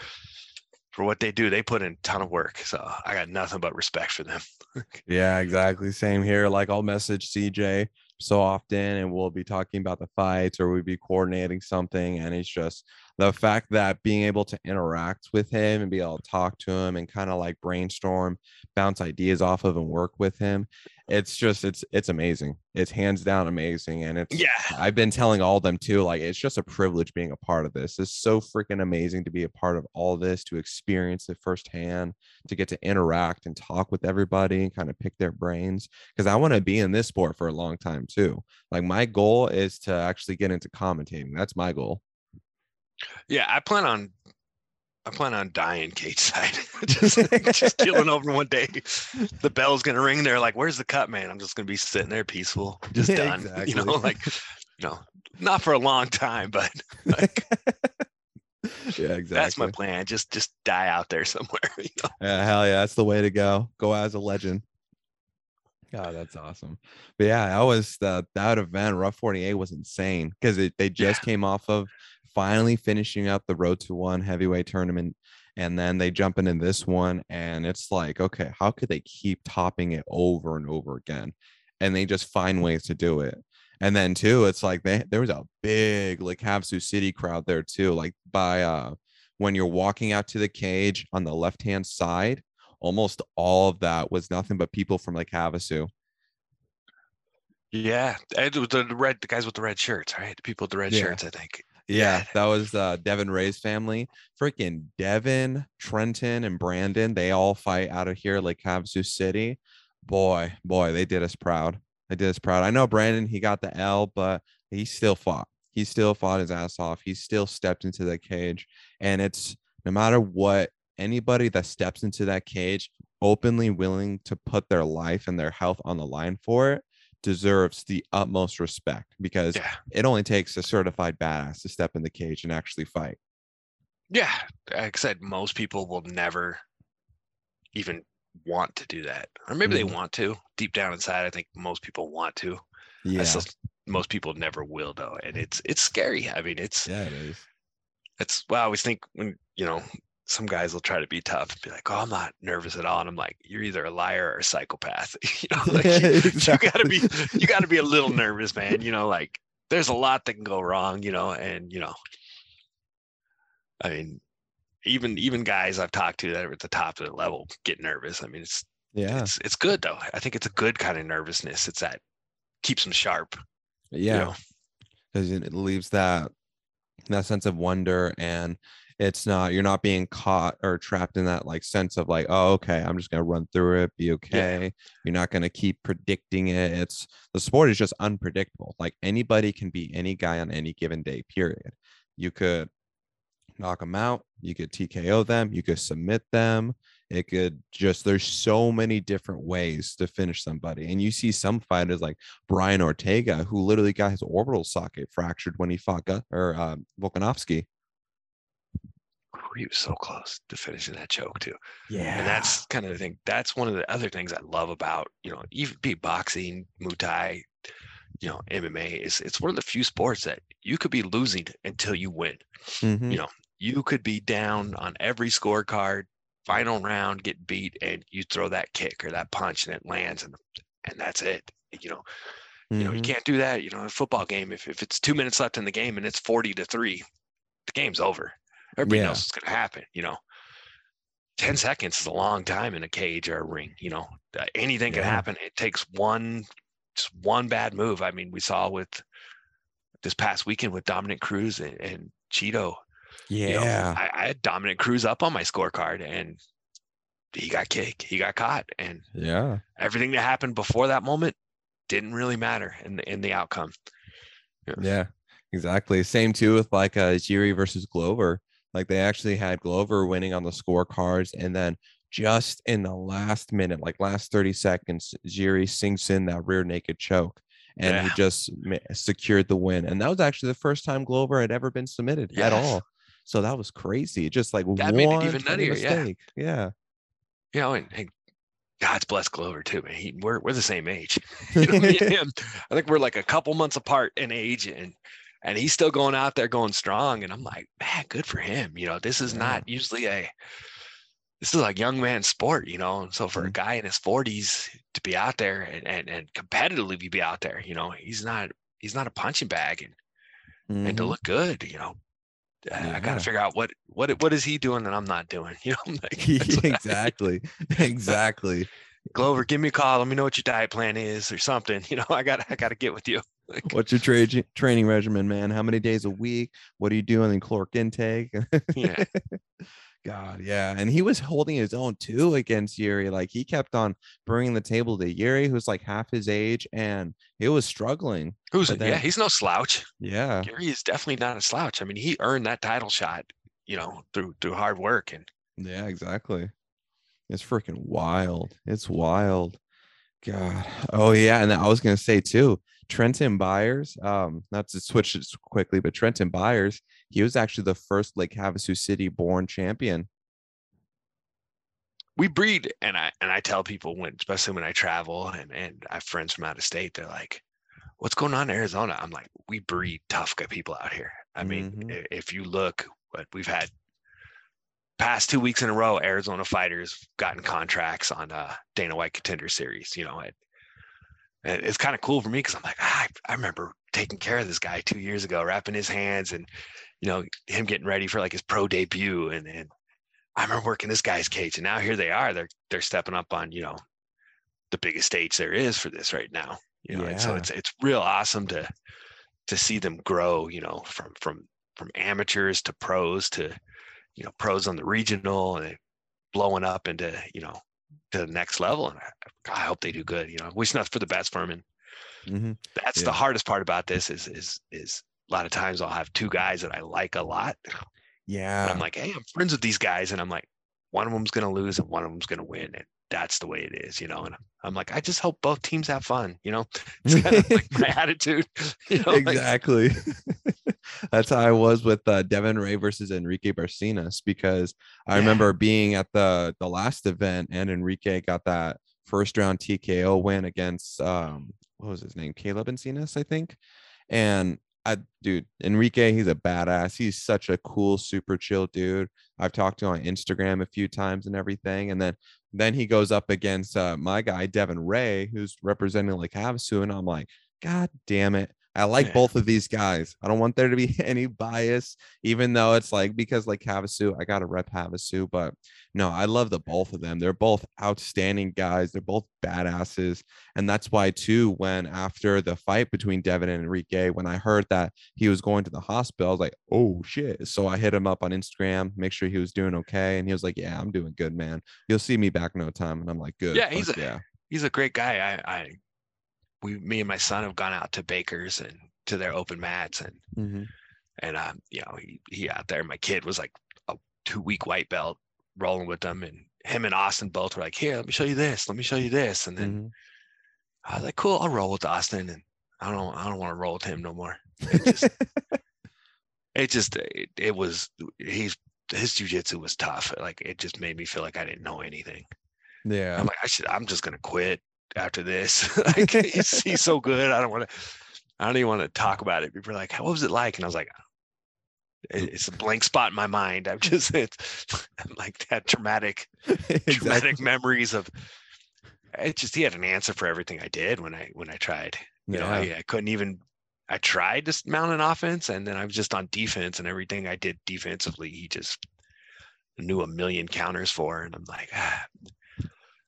[SPEAKER 3] for what they do. They put in a ton of work. So I got nothing but respect for them.
[SPEAKER 2] Yeah, exactly. Same here. Like I'll message CJ so often and we'll be talking about the fights or we'll be coordinating something. And it's just the fact that being able to interact with him and be able to talk to him and kind of like brainstorm, bounce ideas off of and work with him. It's just it's it's amazing. It's hands down amazing. And it's
[SPEAKER 3] Yeah.
[SPEAKER 2] I've been telling all of them too, like it's just a privilege being a part of this. It's so freaking amazing to be a part of all this, to experience it firsthand, to get to interact and talk with everybody and kind of pick their brains. Because I want to be in this sport for a long time too. Like my goal is to actually get into commentating. That's my goal.
[SPEAKER 3] Yeah. I plan on, I plan on dying cage side. just, just killing over one day. The bell's gonna ring. They're like, "Where's the cut, man?" I'm just gonna be sitting there peaceful, just
[SPEAKER 2] Yeah,
[SPEAKER 3] done. You know, like, you know, not for a long time, but like,
[SPEAKER 2] yeah, exactly.
[SPEAKER 3] that's my plan. Just, just die out there somewhere. You know?
[SPEAKER 2] Yeah, hell yeah, that's the way to go. Go as a legend. God, that's awesome. But yeah, that was that event. RUF 48 was insane because they just came off of finally finishing up the road to one heavyweight tournament. And then they jump into this one, and it's like, okay, how could they keep topping it over and over again? And they just find ways to do it. And then too, it's like they there was a big like Havasu City crowd there too. Like by uh when you're walking out to the cage on the left hand side, almost all of that was nothing but people from like Havasu.
[SPEAKER 3] Yeah, and it was the, the red, the guys with the red shirts, right? The people with the red
[SPEAKER 2] Yeah.
[SPEAKER 3] shirts, I think.
[SPEAKER 2] Yeah, that was uh, Devin Ray's family. Freaking Devin, Trenton, and Brandon. They all fight out of here, like Havasu City. Boy, boy, they did us proud. They did us proud. I know Brandon, he got the L, but he still fought. He still fought his ass off. He still stepped into that cage. And it's no matter what, anybody that steps into that cage openly willing to put their life and their health on the line for it, deserves the utmost respect because
[SPEAKER 3] Yeah.
[SPEAKER 2] it only takes a certified badass to step in the cage and actually fight.
[SPEAKER 3] Yeah. Like I said, most people will never even want to do that. Or maybe
[SPEAKER 2] Mhm.
[SPEAKER 3] they want to. Deep down inside, I think most people want to.
[SPEAKER 2] Yeah,
[SPEAKER 3] still, most people never will though. And it's it's scary. I mean, it's
[SPEAKER 2] yeah, it is.
[SPEAKER 3] it's well, I always think when you know some guys will try to be tough and be like, "Oh, I'm not nervous at all," and I'm like, "You're either a liar or a psychopath." you know, like
[SPEAKER 2] Yeah,
[SPEAKER 3] you, you gotta be you gotta be a little nervous, man. You know, like there's a lot that can go wrong. You know, and you know, I mean, even even guys I've talked to that are at the top of the level get nervous. I mean, it's
[SPEAKER 2] Yeah,
[SPEAKER 3] it's it's good though. I think it's a good kind of nervousness. It's that keeps them sharp. you
[SPEAKER 2] yeah.
[SPEAKER 3] know?
[SPEAKER 2] because it leaves that that sense of wonder and it's not you're not being caught or trapped in that like sense of like oh okay i'm just gonna run through it be okay. You're not gonna keep predicting it. It's the sport is just unpredictable. Like anybody can be any guy on any given day period. You could knock them out you could tko them you could submit them. It could just there's so many different ways to finish somebody and you see some fighters like Brian Ortega, who literally got his orbital socket fractured when he fought Gu- or um, Volkanovski.
[SPEAKER 3] He was so close to finishing that choke too.
[SPEAKER 2] Yeah,
[SPEAKER 3] and that's kind of the thing that's one of the other things i love about you know even be boxing muay thai you know mma is it's one of the few sports that you could be losing until you win
[SPEAKER 2] Mhm.
[SPEAKER 3] you know you could be down on every scorecard final round get beat and you throw that kick or that punch and it lands and and that's it you know you know you
[SPEAKER 2] Mhm.
[SPEAKER 3] can't do that you know a football game if, if it's two minutes left in the game and it's 40 to 3 the game's over everybody
[SPEAKER 2] Yeah.
[SPEAKER 3] knows what's going to happen you know. 10 seconds is a long time in a cage or a ring you know. Uh, anything can
[SPEAKER 2] Yeah.
[SPEAKER 3] happen. It takes one just one bad move. I mean we saw with this past weekend with dominic cruz and, and Chito you know,
[SPEAKER 2] yeah,
[SPEAKER 3] I, I had dominic cruz up on my scorecard and he got kicked. He got caught. And
[SPEAKER 2] yeah,
[SPEAKER 3] everything that happened before that moment didn't really matter in the, in the outcome.
[SPEAKER 2] Yeah, exactly. Same too with like uh, Jiri versus Glover. Like they actually had Glover winning on the scorecards, and then just in the last minute, like last 30 seconds, Jiri sinks in that rear naked choke. And he just secured the win. And that was actually the first time Glover had ever been submitted at all. So that was crazy. Just like
[SPEAKER 3] That made it even nuttier, yeah.
[SPEAKER 2] mistake. Yeah.
[SPEAKER 3] you oh, know and, and god's bless glover too man he, we're, we're the same age you know, I think we're like a couple months apart in age and and he's still going out there going strong. And I'm like, man, good for him. You know, this is
[SPEAKER 2] Yeah.
[SPEAKER 3] not usually a this is like young man sport, you know. And so for a
[SPEAKER 2] Mhm.
[SPEAKER 3] guy in his 40s to be out there and, and and competitively be out there, you know, he's not he's not a punching bag and and to
[SPEAKER 2] Mhm.
[SPEAKER 3] look good, you know. uh, I gotta figure out what what what is he doing that I'm not doing, you know. Like, that's what I-
[SPEAKER 2] exactly. Exactly.
[SPEAKER 3] Glover, give me a call. Let me know what your diet plan is or something. You know, I got I got to get with you. Like,
[SPEAKER 2] What's your tra- training regimen, man? How many days a week? What are you doing in caloric intake?
[SPEAKER 3] yeah,
[SPEAKER 2] God, yeah. And he was holding his own too against Jiri. Like he kept on bringing the table to Jiri, who's like half his age, and he was struggling.
[SPEAKER 3] who's
[SPEAKER 2] But
[SPEAKER 3] yeah? He's no slouch.
[SPEAKER 2] Yeah.
[SPEAKER 3] Jiri is definitely not a slouch. I mean, he earned that title shot, you know, through through hard work and
[SPEAKER 2] Yeah, exactly. It's freaking wild. It's wild. God. Oh yeah, and I was gonna say too, Trenton Byers. Um, not to switch it quickly, but Trenton Byers, he was actually the first Lake Havasu City born champion.
[SPEAKER 3] we breed. And I and I tell people when, especially when I travel and and I have friends from out of state, they're like, "What's going on in Arizona?" I'm like, "We breed tough guy people out here." I mean,
[SPEAKER 2] Mhm.
[SPEAKER 3] if you look, what we've had past two weeks in a row, Arizona fighters gotten contracts on uh Dana White Contender Series. You know, it, and it's kind of cool for me because I'm like, ah, I, I remember taking care of this guy two years ago, wrapping his hands, and you know him getting ready for like his pro debut, and and I remember working this guy's cage, and now here they are. They're they're stepping up on you know the biggest stage there is for this right now. You know, and so it's it's real awesome to to see them grow. You know, from from from amateurs to pros to you know pros on the regional and blowing up into you know to the next level. And I, I hope they do good. You know, wish nothing for the best for
[SPEAKER 2] Mhm.
[SPEAKER 3] that's
[SPEAKER 2] Yeah.
[SPEAKER 3] the hardest part about this is is is a lot of times I'll have two guys that I like a lot.
[SPEAKER 2] Yeah.
[SPEAKER 3] And I'm like, hey, I'm friends with these guys, and I'm like, one of them's gonna lose and one of them's gonna win. And that's the way it is, you know. And I'm like, I just hope both teams have fun, you know. It's kind of like my attitude, you know. like-
[SPEAKER 2] exactly. That's how I was with uh, Devin Ray versus Enrique Barcinas because I
[SPEAKER 3] Yeah.
[SPEAKER 2] remember being at the the last event and Enrique got that first round TKO win against um what was his name Caleb Encinas I think, and I dude Enrique he's a badass he's such a cool super chill dude I've talked to him on Instagram a few times and everything and then then he goes up against uh, my guy Devin Ray who's representing like Havasu and I'm like god damn it I like
[SPEAKER 3] Yeah.
[SPEAKER 2] both of these guys. I don't want there to be any bias, even though it's like because like Havasu, I gotta rep Havasu, but no, I love the both of them. They're both outstanding guys. They're both badasses, and that's why too. When after the fight between Devin and Enrique, when I heard that he was going to the hospital, I was like, oh shit. So I hit him up on Instagram, make sure he was doing okay, and he was like, yeah, I'm doing good, man. You'll see me back in no time, and I'm like, good.
[SPEAKER 3] Yeah, he's a-
[SPEAKER 2] yeah.
[SPEAKER 3] he's a great guy. I, I, we, me and my son have gone out to Baker's and to their open mats, and
[SPEAKER 2] Mhm.
[SPEAKER 3] and um, you know, he he out there. My kid was like a two week white belt rolling with them, and him and Austin both were like, "Here, let me show you this. Let me show you this." And then
[SPEAKER 2] Mhm.
[SPEAKER 3] I was like, "Cool, I'll roll with Austin." And I don't, I don't want to roll with him no more. It just, it just, it, it was he's his jujitsu was tough. Like it just made me feel like I didn't know anything.
[SPEAKER 2] yeah.
[SPEAKER 3] I'm like, I should, I'm just gonna quit after this. like he's, he's so good. I don't want to, I don't even want to talk about it. People are like, what was it like? And I was like, it's a blank spot in my mind. I'm just, it's I'm like that traumatic,
[SPEAKER 2] exactly.
[SPEAKER 3] traumatic memories of. It just he had an answer for everything I did when I when I tried. You know, I, I couldn't even. I tried to mount an offense, and then I was just on defense, and everything I did defensively, he just knew a million counters for, and I'm like, ah,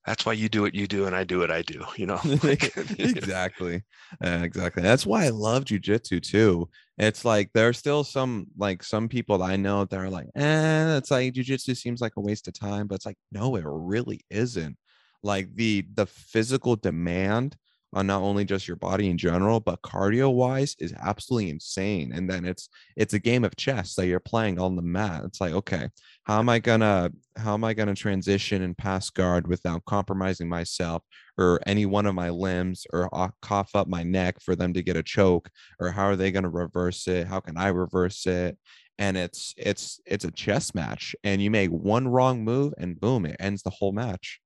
[SPEAKER 3] that's why you do what you do, and I do what I do. You know, Like,
[SPEAKER 2] exactly Uh, exactly that's why i love jujitsu too. It's like there's still some like some people that i know that are like eh it's like jujitsu seems like a waste of time but it's like no it really isn't. Like the the physical demand on not only just your body in general but cardio wise is absolutely insane and then it's it's a game of chess that you're playing on the mat. It's like okay how am i gonna how am i gonna transition and pass guard without compromising myself or any one of my limbs or I'll cough up my neck for them to get a choke or how are they to reverse it? How can i reverse it? And it's it's it's a chess match and you make one wrong move and boom it ends the whole match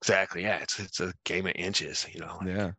[SPEAKER 3] exactly. Yeah, it's it's a game of inches. You know.
[SPEAKER 2] yeah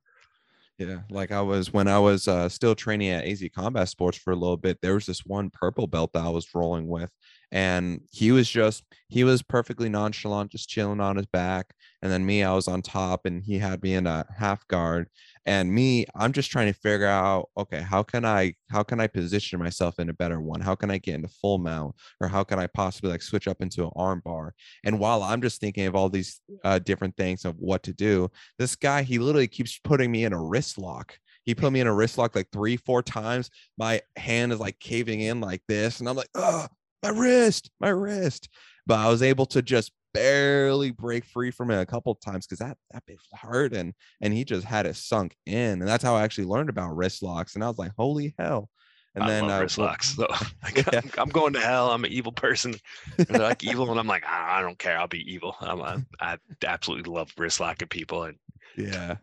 [SPEAKER 2] yeah like i was when i was uh, still training at az combat sports for a little bit there was this one purple belt that i was rolling with and he was just he was perfectly nonchalant just chilling on his back and then me i was on top and he had me in a half guard and me i'm just trying to figure out okay how can i how can i position myself in a better one? How can i get into full mount? Or how can i possibly like switch up into an arm bar? And while i'm just thinking of all these uh, different things of what to do this guy he literally keeps putting me in a wrist lock. He put me in a wrist lock like three four times. My hand is like caving in like this and i'm like oh my wrist my wrist. But i was able to just barely break free from it a couple times because that that bit hurt and and he just had it sunk in and that's how i actually learned about wrist locks and i was like holy hell and
[SPEAKER 3] I
[SPEAKER 2] then
[SPEAKER 3] love
[SPEAKER 2] uh,
[SPEAKER 3] wrist locks. So like,
[SPEAKER 2] Yeah.
[SPEAKER 3] I'm, I'm going to hell. I'm an evil person. And they're like evil, and I'm like, I, I don't care. I'll be evil. I'm a, I absolutely love wrist locking people, and
[SPEAKER 2] yeah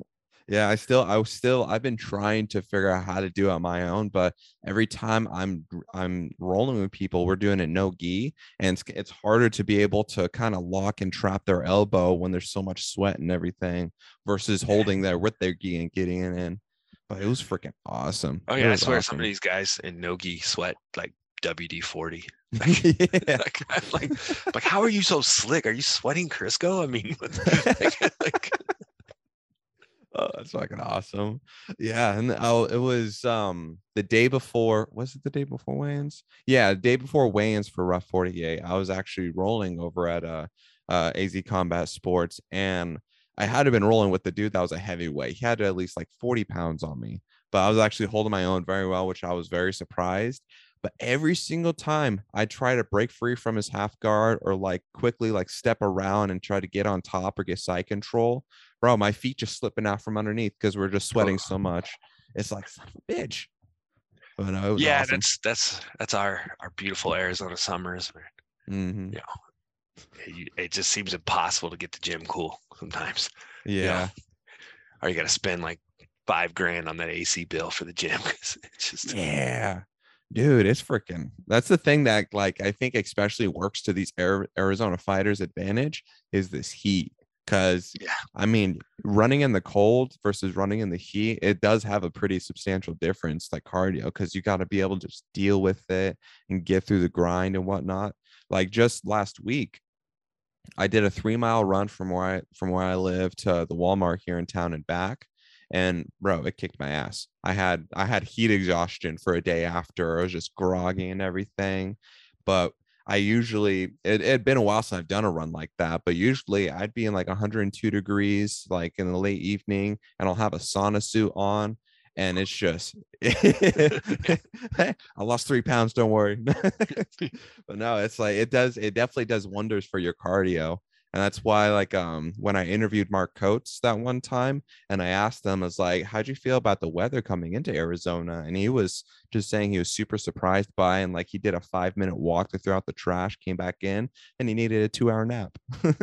[SPEAKER 2] yeah i still i was still i've been trying to figure out how to do it on my own but every time i'm i'm rolling with people we're doing it no gi and it's, it's harder to be able to kind of lock and trap their elbow when there's so much sweat and everything versus holding there with their gi and getting it in but it was freaking awesome
[SPEAKER 3] oh yeah, I swear some of these guys in nogi sweat like WD forty.
[SPEAKER 2] yeah
[SPEAKER 3] like, like, like, how are you so slick? Are you sweating Crisco? I mean, like, like,
[SPEAKER 2] Oh, that's fucking awesome. Yeah. And oh, it was um the day before, was it the day before weigh-ins? Yeah, the day before weigh-ins for RUF 48. I was actually rolling over at uh uh AZ Combat Sports and I had been rolling with the dude that was a heavyweight. He had at least like 40 pounds on me, but I was actually holding my own very well, which I was very surprised. But every single time I try to break free from his half guard or like quickly like step around and try to get on top or get side control, bro, my feet just slipping out from underneath because we're just sweating so much. It's like son of a bitch. But no,
[SPEAKER 3] yeah,
[SPEAKER 2] awesome.
[SPEAKER 3] that's that's that's our our beautiful Arizona summers. where
[SPEAKER 2] Mhm.
[SPEAKER 3] yeah, it, it just seems impossible to get the gym cool sometimes.
[SPEAKER 2] Yeah.
[SPEAKER 3] you know? Or you got to spend like five grand on that AC bill for the gym. 'cause it's just
[SPEAKER 2] Yeah. Dude, it's freaking. That's the thing that like I think especially works to these Arizona fighters' advantage is this heat. Cause
[SPEAKER 3] Yeah.
[SPEAKER 2] I mean, running in the cold versus running in the heat, it does have a pretty substantial difference, like cardio, because you got to be able to just deal with it and get through the grind and whatnot. Like just last week, I did a three mile run from where I from where I live to the Walmart here in town and back. And bro, it kicked my ass. I had I had heat exhaustion for a day after. I was just groggy and everything. But I usually it had been a while since I've done a run like that, but usually I'd be in like 102 degrees, like in the late evening, and I'll have a sauna suit on. And it's just I lost three pounds, don't worry. but no, it's like it does, it definitely does wonders for your cardio. And that's why, like, um, when I interviewed Mark Coates that one time, and I asked them I was like, "How'd you feel about the weather coming into Arizona?" And he was just saying he was super surprised by, and like he did a five minute walk to throw out the trash, came back in, and he needed a two hour nap.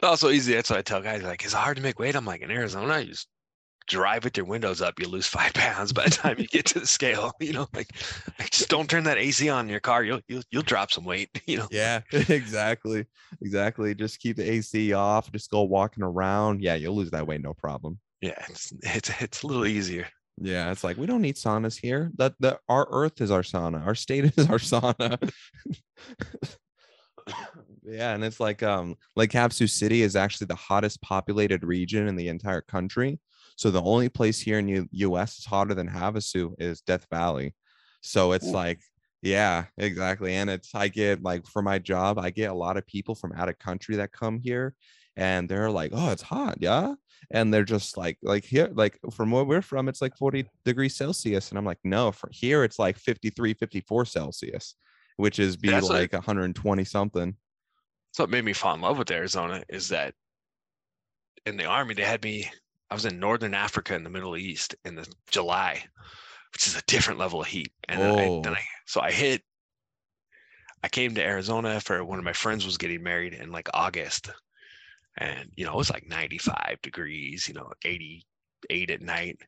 [SPEAKER 3] It's also easy. That's what I tell guys. Like, it's hard to make weight. I'm like, in Arizona, I just drive with your windows up, you lose five pounds by the time you get to the scale. You know, like, like just don't turn that AC on in your car. You'll you'll you'll drop some weight. You know.
[SPEAKER 2] yeah, exactly, exactly. Just keep the AC off. Just go walking around. Yeah, you'll lose that weight, no problem.
[SPEAKER 3] Yeah, it's it's it's a little easier.
[SPEAKER 2] Yeah, it's like we don't need saunas here. That the our Earth is our sauna. Our state is our sauna. yeah, and it's like um Lake Havasu City is actually the hottest populated region in the entire country. So the only place here in the U.S. is hotter than Havasu is Death Valley. So it's
[SPEAKER 3] Ooh.
[SPEAKER 2] like, yeah, exactly. And it's I get like for my job, I get a lot of people from out of country that come here, and they're like, "Oh, it's hot, yeah." and they're just like like here like from where we're from it's like 40 degrees celsius and i'm like no for here it's like 53 54 celsius which is be
[SPEAKER 3] That's
[SPEAKER 2] like
[SPEAKER 3] like-
[SPEAKER 2] 120 something
[SPEAKER 3] That's what made me fall in love with Arizona is that in the army they had me. I was in northern Africa in the Middle East in the July, which is a different level of heat. And then, I, then
[SPEAKER 2] Oh.
[SPEAKER 3] I so I hit. I came to Arizona for one of my friends was getting married in like August, and you know it was like 95 degrees, you know 88 at night.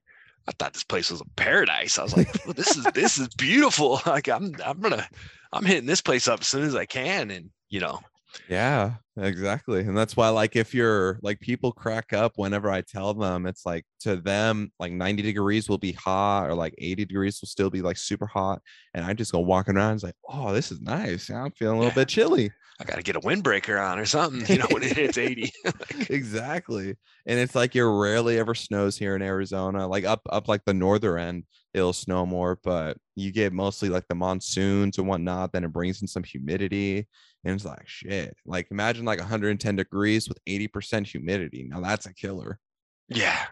[SPEAKER 3] I thought this place was a paradise. I was like, well, this is this is beautiful. Like I'm I'm gonna I'm hitting this place up as soon as I can, and you know
[SPEAKER 2] yeah exactly and that's why like if you're like people crack up whenever i tell them it's like to them like 90 degrees will be hot or like 80 degrees will still be like super hot and i just go walking around it's like oh this is nice i'm feeling a little
[SPEAKER 3] Yeah.
[SPEAKER 2] bit chilly
[SPEAKER 3] I got to get a windbreaker on or something, you know, when it hits 80.
[SPEAKER 2] exactly and it's like it rarely ever snows here in arizona like up up like the northern end it'll snow more but you get mostly like the monsoons and whatnot then it brings in some humidity and it's like shit. Like imagine like 110 degrees with 80% humidity. Now that's a killer.
[SPEAKER 3] Yeah,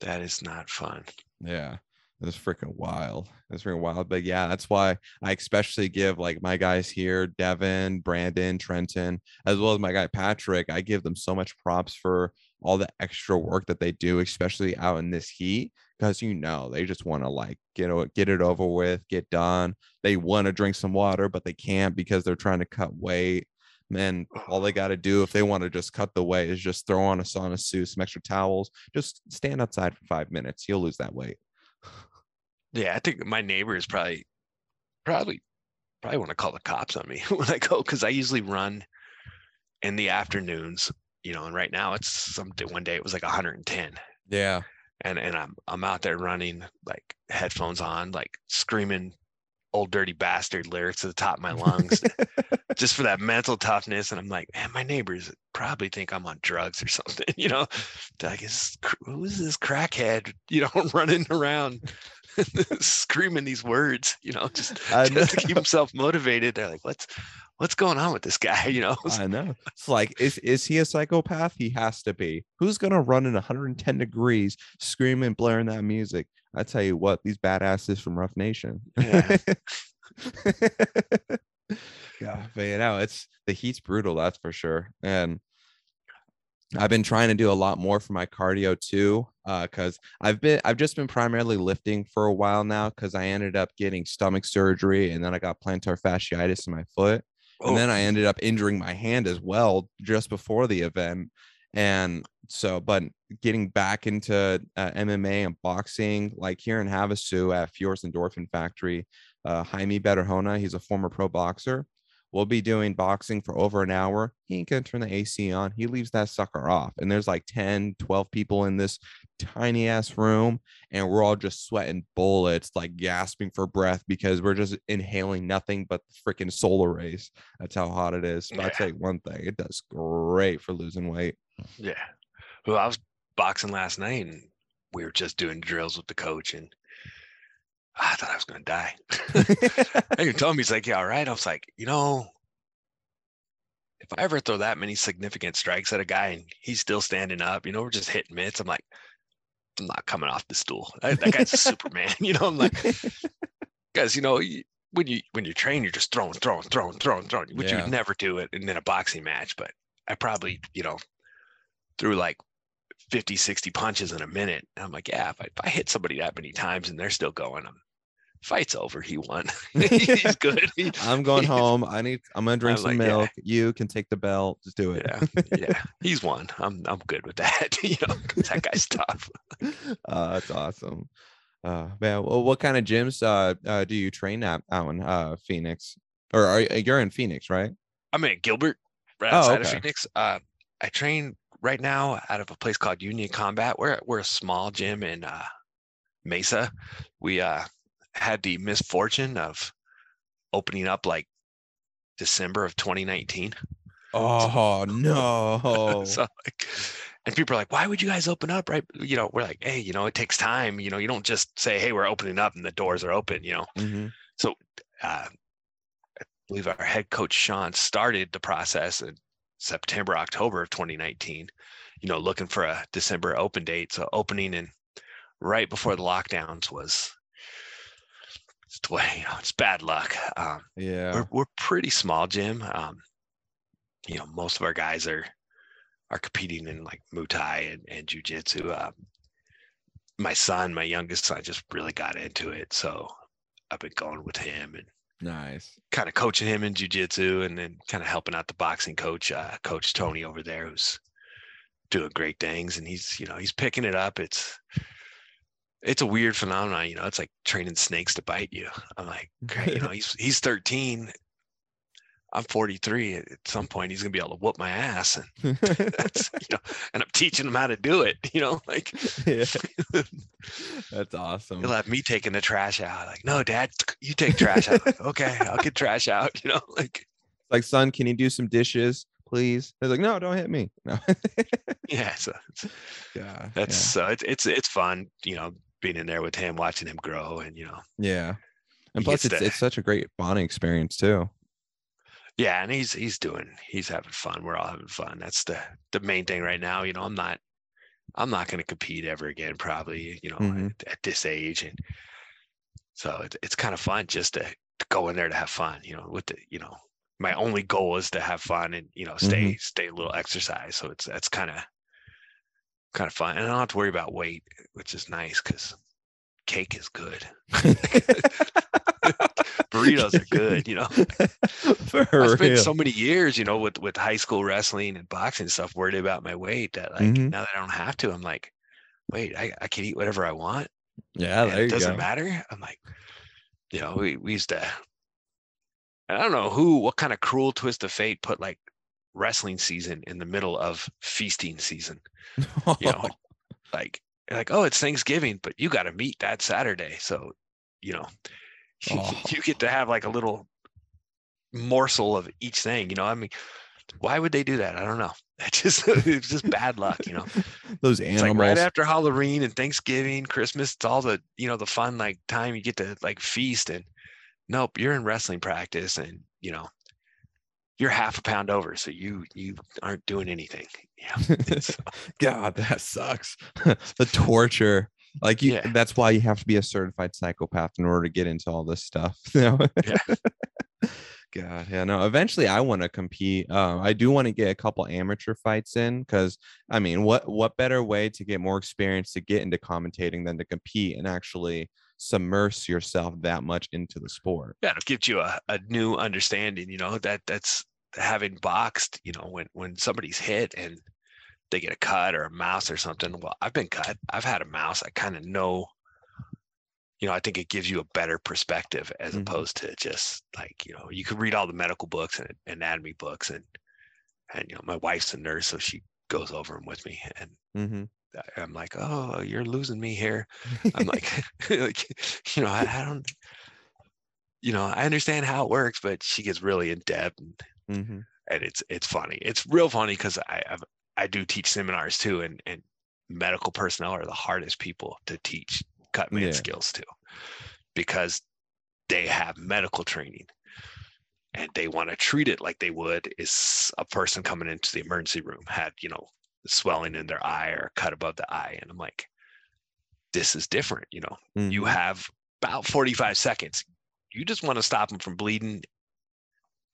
[SPEAKER 3] that is not fun.
[SPEAKER 2] yeah. It's freaking wild. It's freaking wild. But yeah that's why i especially give like my guys here devin brandon trenton as well as my guy patrick i give them so much props for all the extra work that they do especially out in this heat because you know they just want to like get get it over with get done. They want to drink some water but they can't because they're trying to cut weight. And all they got to do if they want to just cut the weight is just throw on a sauna suit some extra towels just stand outside for five minutes you'll lose that weight.
[SPEAKER 3] Yeah, I think my neighbors probably, probably, probably want to call the cops on me when I go because I usually run in the afternoons, you know, and right now it's something. One day it was like 110,
[SPEAKER 2] yeah.
[SPEAKER 3] And and I'm I'm out there running like headphones on, like screaming old dirty bastard lyrics to the top of my lungs just for that mental toughness. And i'm like man my neighbors probably think i'm on drugs or something you know? They're like is who is this crackhead you know running around screaming these words? You know just, just to keep himself motivated. They're like what's what's going on with this guy you know
[SPEAKER 2] I know. It's like, is is he a psychopath? He has to be. Who's gonna run in 110 degrees, screaming, blaring that music? I tell you what, these badasses from RUF Nation.
[SPEAKER 3] Yeah.
[SPEAKER 2] yeah, but you know, it's the heat's brutal, that's for sure. And I've been trying to do a lot more for my cardio too, uh, because I've been I've just been primarily lifting for a while now because I ended up getting stomach surgery and then I got plantar fasciitis in my foot. And then I ended up injuring my hand as well just before the event. And so, but getting back into uh, MMA and boxing, like here in Havasu at Fjord's Endorphin Factory, uh, Jaime Betterhona, he's a former pro boxer. We'll be doing boxing for over an hour. He ain't gonna turn the AC on. He leaves that sucker off. And there's like 10, 12 people in this tiny ass room, and we're all just sweating bullets, like gasping for breath because we're just inhaling nothing but freaking solar rays. That's how hot it is. But I'll
[SPEAKER 3] Yeah.
[SPEAKER 2] tell you one thing, it does great for losing weight.
[SPEAKER 3] Yeah. Well, I was boxing last night and we were just doing drills with the coach and Ah, I thought I was going to die. and he told me, he's like, yeah, all right. I was like, you know, if I ever throw that many significant strikes at a guy and he's still standing up, you know, we're just hitting mitts. I'm like, I'm not coming off the stool. That, that guy's a Superman. You know, I'm like, guys, you know, when you when you train, you're just throwing, throwing, throwing, throwing, throwing, which you
[SPEAKER 2] Yeah.
[SPEAKER 3] would never do it in, in a boxing match. But I probably, you know, threw like 50, 60 punches in a minute. And I'm like, yeah, if I, if I hit somebody that many times and they're still going, I'm fight's over. He won. He's good. He-
[SPEAKER 2] I'm going home. I need. I'm gonna drink
[SPEAKER 3] I'm
[SPEAKER 2] some
[SPEAKER 3] like, yeah.
[SPEAKER 2] milk. You can take the belt. Just do it.
[SPEAKER 3] yeah, yeah, he's won. I'm I'm good with that. you know, that guy's tough.
[SPEAKER 2] uh, that's awesome. Uh, man, well, what kind of gyms uh, uh do you train at out in uh Phoenix? Or are you, you're in Phoenix, right?
[SPEAKER 3] I'm in Gilbert, right
[SPEAKER 2] Oh,
[SPEAKER 3] outside of. Phoenix. Uh, I train right now out of a place called Union Combat. We're we're a small gym in uh, Mesa. We uh, had the misfortune of opening up like December of 2019.
[SPEAKER 2] Oh no!
[SPEAKER 3] so like, and people are like, why would you guys open up? Right? You know, we're like, hey, you know, it takes time. You know, you don't just say, hey, we're opening up and the doors are open. You know,
[SPEAKER 2] Mhm.
[SPEAKER 3] uh, I believe our head coach Sean started the process in September, October of 2019. You know, looking for a December open date. So opening in right before the lockdowns was. It's, the way, you know, it's bad luck. Um,
[SPEAKER 2] Yeah.
[SPEAKER 3] we're we're pretty small gym. Um, you know, most of our guys are are competing in like Muay Thai and, and Jiu-Jitsu. Um, my son, my youngest son, just really got into it, so I've been going with him and
[SPEAKER 2] Nice.
[SPEAKER 3] kind of coaching him in Jiu-Jitsu, and then kind of helping out the boxing coach, uh, Coach Tony over there, who's doing great things, and he's you know he's picking it up. It's it's a weird phenomenon, you know. It's like training snakes to bite you. I'm like, you know, he's he's 13. I'm 43. At some point, he's gonna be able to whoop my ass, and that's you know, and I'm teaching him how to do it. You know, like
[SPEAKER 2] yeah. That's awesome.
[SPEAKER 3] he'll have me taking the trash out. Like, no, Dad, you take trash out. Like, okay, I'll get trash out. You know, like
[SPEAKER 2] Like, son, can you do some dishes, please? They're like, no, don't hit me. No.
[SPEAKER 3] yeah. So
[SPEAKER 2] yeah.
[SPEAKER 3] that's so it's it's it's fun. You know, being in there with him, watching him grow, and you know,
[SPEAKER 2] Yeah. And plus, it's
[SPEAKER 3] to-
[SPEAKER 2] it's such a great bonding experience too.
[SPEAKER 3] yeah, and he's he's doing he's having fun. We're all having fun. That's the the main thing right now. You know, I'm not I'm not going to compete ever again, probably. You know,
[SPEAKER 2] Mhm.
[SPEAKER 3] at, at this age, and so it, it's kind of fun just to, to go in there to have fun. You know, with the you know, my only goal is to have fun and you know stay stay a little exercise. So it's that's kind of kind of fun, and I don't have to worry about weight, which is nice because cake is good. Burritos are good. You know.
[SPEAKER 2] For
[SPEAKER 3] I spent
[SPEAKER 2] real.
[SPEAKER 3] so many years, you know, with with high school wrestling and boxing and stuff, worried about my weight that like
[SPEAKER 2] Mhm.
[SPEAKER 3] now that I don't have to, I'm like, wait, I, I can eat whatever I want.
[SPEAKER 2] yeah, there
[SPEAKER 3] it doesn't
[SPEAKER 2] go.
[SPEAKER 3] matter. I'm like, you know, we, we used to I don't know who what kind of cruel twist of fate put like wrestling season in the middle of feasting season. You know, like like, oh, it's Thanksgiving, but you gotta meet that Saturday. So, you know,
[SPEAKER 2] Oh.
[SPEAKER 3] you get to have like a little morsel of each thing. You know, I mean, why would they do that? I don't know. It just it's just bad luck, you know.
[SPEAKER 2] Those
[SPEAKER 3] It's like
[SPEAKER 2] animals.
[SPEAKER 3] right after Halloween and Thanksgiving, Christmas, it's all the you know the fun like time you get to like feast and nope, you're in wrestling practice and you know you're half a pound over, so you you aren't doing anything. Yeah,
[SPEAKER 2] God, that sucks. the torture. Like you
[SPEAKER 3] Yeah.
[SPEAKER 2] that's why you have to be a certified psychopath in order to get into all this stuff. You know?
[SPEAKER 3] Yeah.
[SPEAKER 2] God, yeah, no. Eventually, I want to compete. Uh, I do want to get a couple amateur fights in because, I mean, what what better way to get more experience to get into commentating than to compete and actually submerge yourself that much into the sport?
[SPEAKER 3] Yeah, it'll give you a, a new understanding. You know that that's having boxed. You know when when somebody's hit and they get a cut or a mouse or something. Well, I've been cut. I've had a mouse. I kind of know you know, I think it gives you a better perspective as mm-hmm. opposed to just like, you know, you could read all the medical books and anatomy books and, and, you know, my wife's a nurse, so she goes over them with me and mm-hmm. I'm like, oh, you're losing me here. I'm like, like, you know, I, I, don't, you know, I understand how it works, but she gets really in depth and, mm-hmm. and it's, it's funny. It's real funny because I, I've, I do teach seminars too. And, and medical personnel are the hardest people to teach cut man yeah. skills to because they have medical training and they want to treat it like they would is a person coming into the emergency room had you know swelling in their eye or cut above the eye and i'm like this is different you know mm-hmm. you have about 45 seconds you just want to stop them from bleeding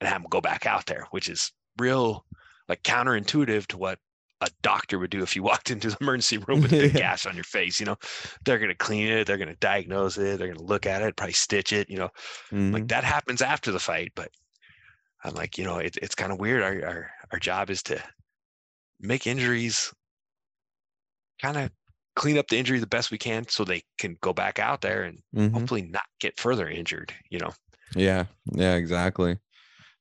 [SPEAKER 3] and have them go back out there which is real like counterintuitive to what a doctor would do if you walked into the emergency room with a gash on your face. You know, they're going to clean it, they're going to diagnose it, they're going to look at it, probably stitch it. You know, mm-hmm. like that happens after the fight. But I'm like, you know, it, it's kind of weird. Our, our our job is to make injuries, kind of clean up the injury the best we can, so they can go back out there and mm-hmm. hopefully not get further injured. You know.
[SPEAKER 2] Yeah. Yeah. Exactly.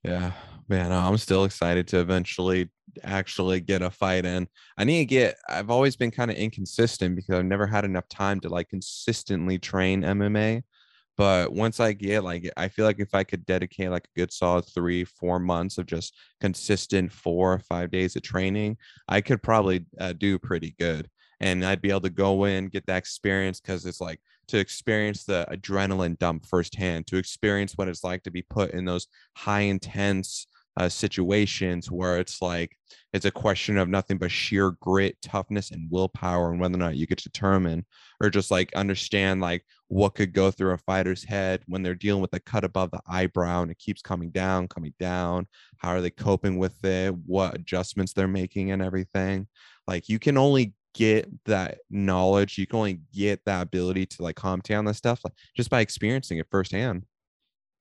[SPEAKER 2] Yeah, man, I'm still excited to eventually actually get a fight in. I need to get I've always been kind of inconsistent because I've never had enough time to like consistently train MMA. But once I get like I feel like if I could dedicate like a good solid three, four months of just consistent four or five days of training, I could probably uh, do pretty good. And I'd be able to go in, get that experience because it's like to experience the adrenaline dump firsthand, to experience what it's like to be put in those high intense uh, situations where it's like it's a question of nothing but sheer grit, toughness, and willpower, and whether or not you could determine or just like understand like what could go through a fighter's head when they're dealing with a cut above the eyebrow and it keeps coming down, coming down. How are they coping with it? What adjustments they're making and everything. Like you can only get that knowledge. You can only get that ability to like calm down this stuff like, just by experiencing it firsthand.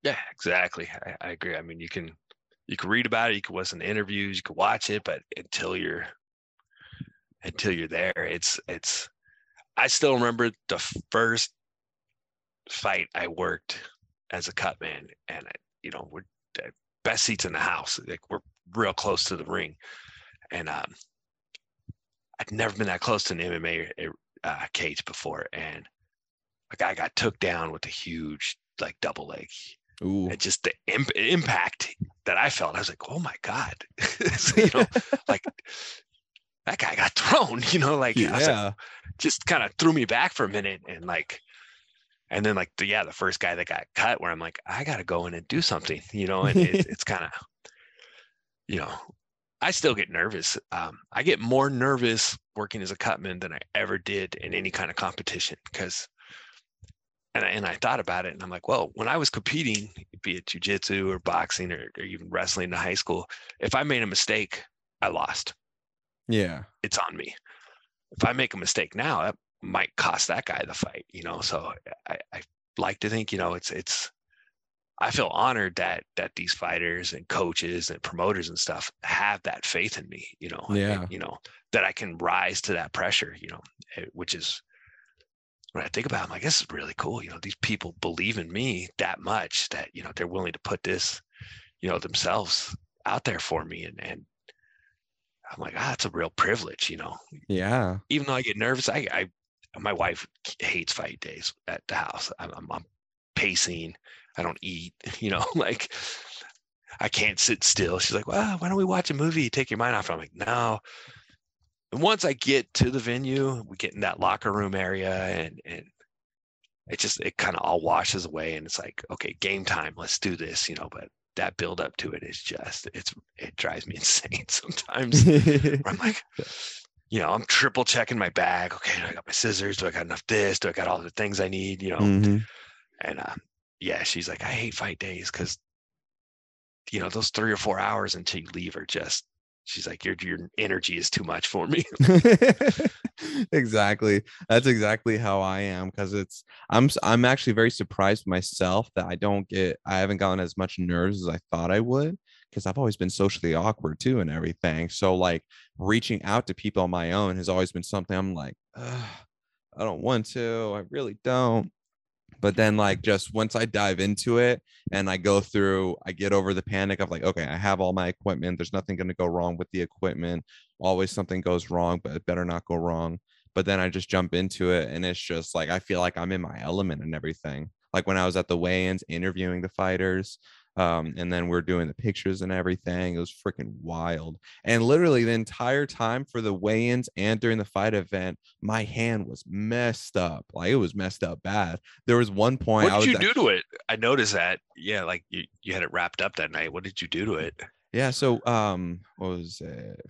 [SPEAKER 3] Yeah, exactly. I, I, agree. I mean, you can you can read about it, you can listen to interviews, you can watch it, but until you're until you're there, it's it's. I still remember the first fight I worked as a cut man, and you know we're best seats in the house. Like we're real close to the ring, and um, I'd never been that close to an MMA uh, cage before, and a guy got took down with a huge like double leg. Ooh. And just the imp- impact that I felt, I was like, "Oh my god!" so, you know, like that guy got thrown. You know, like yeah, like, just kind of threw me back for a minute, and like, and then like the yeah, the first guy that got cut, where I'm like, I got to go in and do something. You know, and it, it's kind of, you know, I still get nervous. Um, I get more nervous working as a cutman than I ever did in any kind of competition because, and I, and I thought about it and I'm like, well, when I was competing, be it jujitsu or boxing or, or even wrestling in high school, if I made a mistake, I lost.
[SPEAKER 2] Yeah.
[SPEAKER 3] It's on me. If I make a mistake now, that might cost that guy the fight, you know? So I, I like to think, you know, it's, it's, I feel honored that that these fighters and coaches and promoters and stuff have that faith in me, you know,
[SPEAKER 2] yeah,
[SPEAKER 3] and, you know, that I can rise to that pressure, you know, eh, which is when I think about it, I'm like, this is really cool. You know, these people believe in me that much that, you know, they're willing to put this, you know, themselves out there for me. And, and I'm like, ah, it's a real privilege, you know?
[SPEAKER 2] Yeah.
[SPEAKER 3] Even though I get nervous, I, I, my wife hates fight days at the house. I'm, I'm, I'm pacing. I don't eat, you know, like I can't sit still. She's like, well, why don't we watch a movie? Take your mind off. I'm like, no. And once I get to the venue, we get in that locker room area and, and it just, it kind of all washes away. And it's like, okay, game time, let's do this, you know, but that build up to it is just, it's, it drives me insane sometimes. I'm like, you know, I'm triple checking my bag. Okay, do I got my scissors? Do I got enough this? Do I got all the things I need? You know, mm-hmm. And uh, yeah, she's like, I hate fight days because you know, those three or four hours until you leave are just she's like, Your your energy is too much for me.
[SPEAKER 2] exactly. That's exactly how I am because it's I'm I'm actually very surprised myself that I don't get I haven't gotten as much nerves as I thought I would because I've always been socially awkward too and everything. So like reaching out to people on my own has always been something I'm like, "Ugh, I don't want to. I really don't. But then like just once I dive into it and I go through, I get over the panic of like, okay, I have all my equipment. There's nothing going to go wrong with the equipment. Always something goes wrong, but it better not go wrong. But then I just jump into it and it's just like I feel like I'm in my element and everything. Like when I was at the weigh-ins interviewing the fighters, um, and then we're doing the pictures and everything. It was freaking wild. And literally the entire time for the weigh-ins and during the fight event, my hand was messed up. Like it was messed up bad. There was one point
[SPEAKER 3] what did you do
[SPEAKER 2] act-
[SPEAKER 3] to it? I noticed that. Yeah, like you, you had it wrapped up that night. What did you do to it?
[SPEAKER 2] Yeah, so um what was it?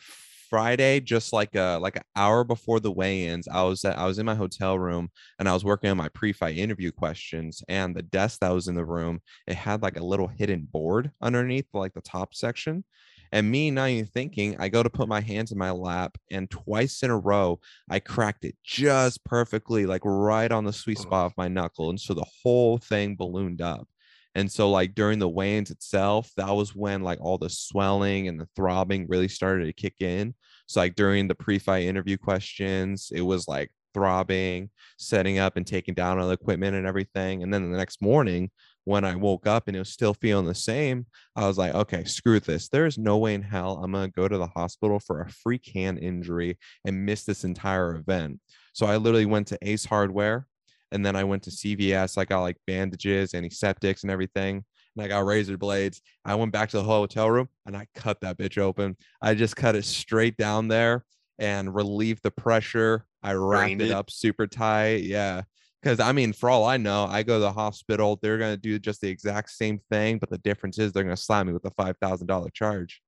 [SPEAKER 2] Friday, just like uh, a like an hour before the weigh-ins, I was at, I was in my hotel room and I was working on my pre-fight interview questions and the desk that was in the room, it had like a little hidden board underneath like the top section. And me not even thinking, I go to put my hands in my lap and twice in a row I cracked it just perfectly, like right on the sweet spot of my knuckle. And so the whole thing ballooned up. And so, like during the weigh-ins itself, that was when like all the swelling and the throbbing really started to kick in. So, like during the pre-fight interview questions, it was like throbbing, setting up and taking down all the equipment and everything. And then the next morning, when I woke up and it was still feeling the same, I was like, okay, screw this. There's no way in hell I'm gonna go to the hospital for a freak hand injury and miss this entire event. So I literally went to Ace Hardware and then I went to CVS. I got like bandages, antiseptics, and everything. And I got razor blades. I went back to the hotel room and I cut that bitch open. I just cut it straight down there and relieved the pressure. I wrapped it
[SPEAKER 3] it?
[SPEAKER 2] up super tight. Yeah. Because I mean, for all I know, I go to the hospital, they're gonna do just the exact same thing, but the difference is they're gonna slap me with a five thousand dollar charge.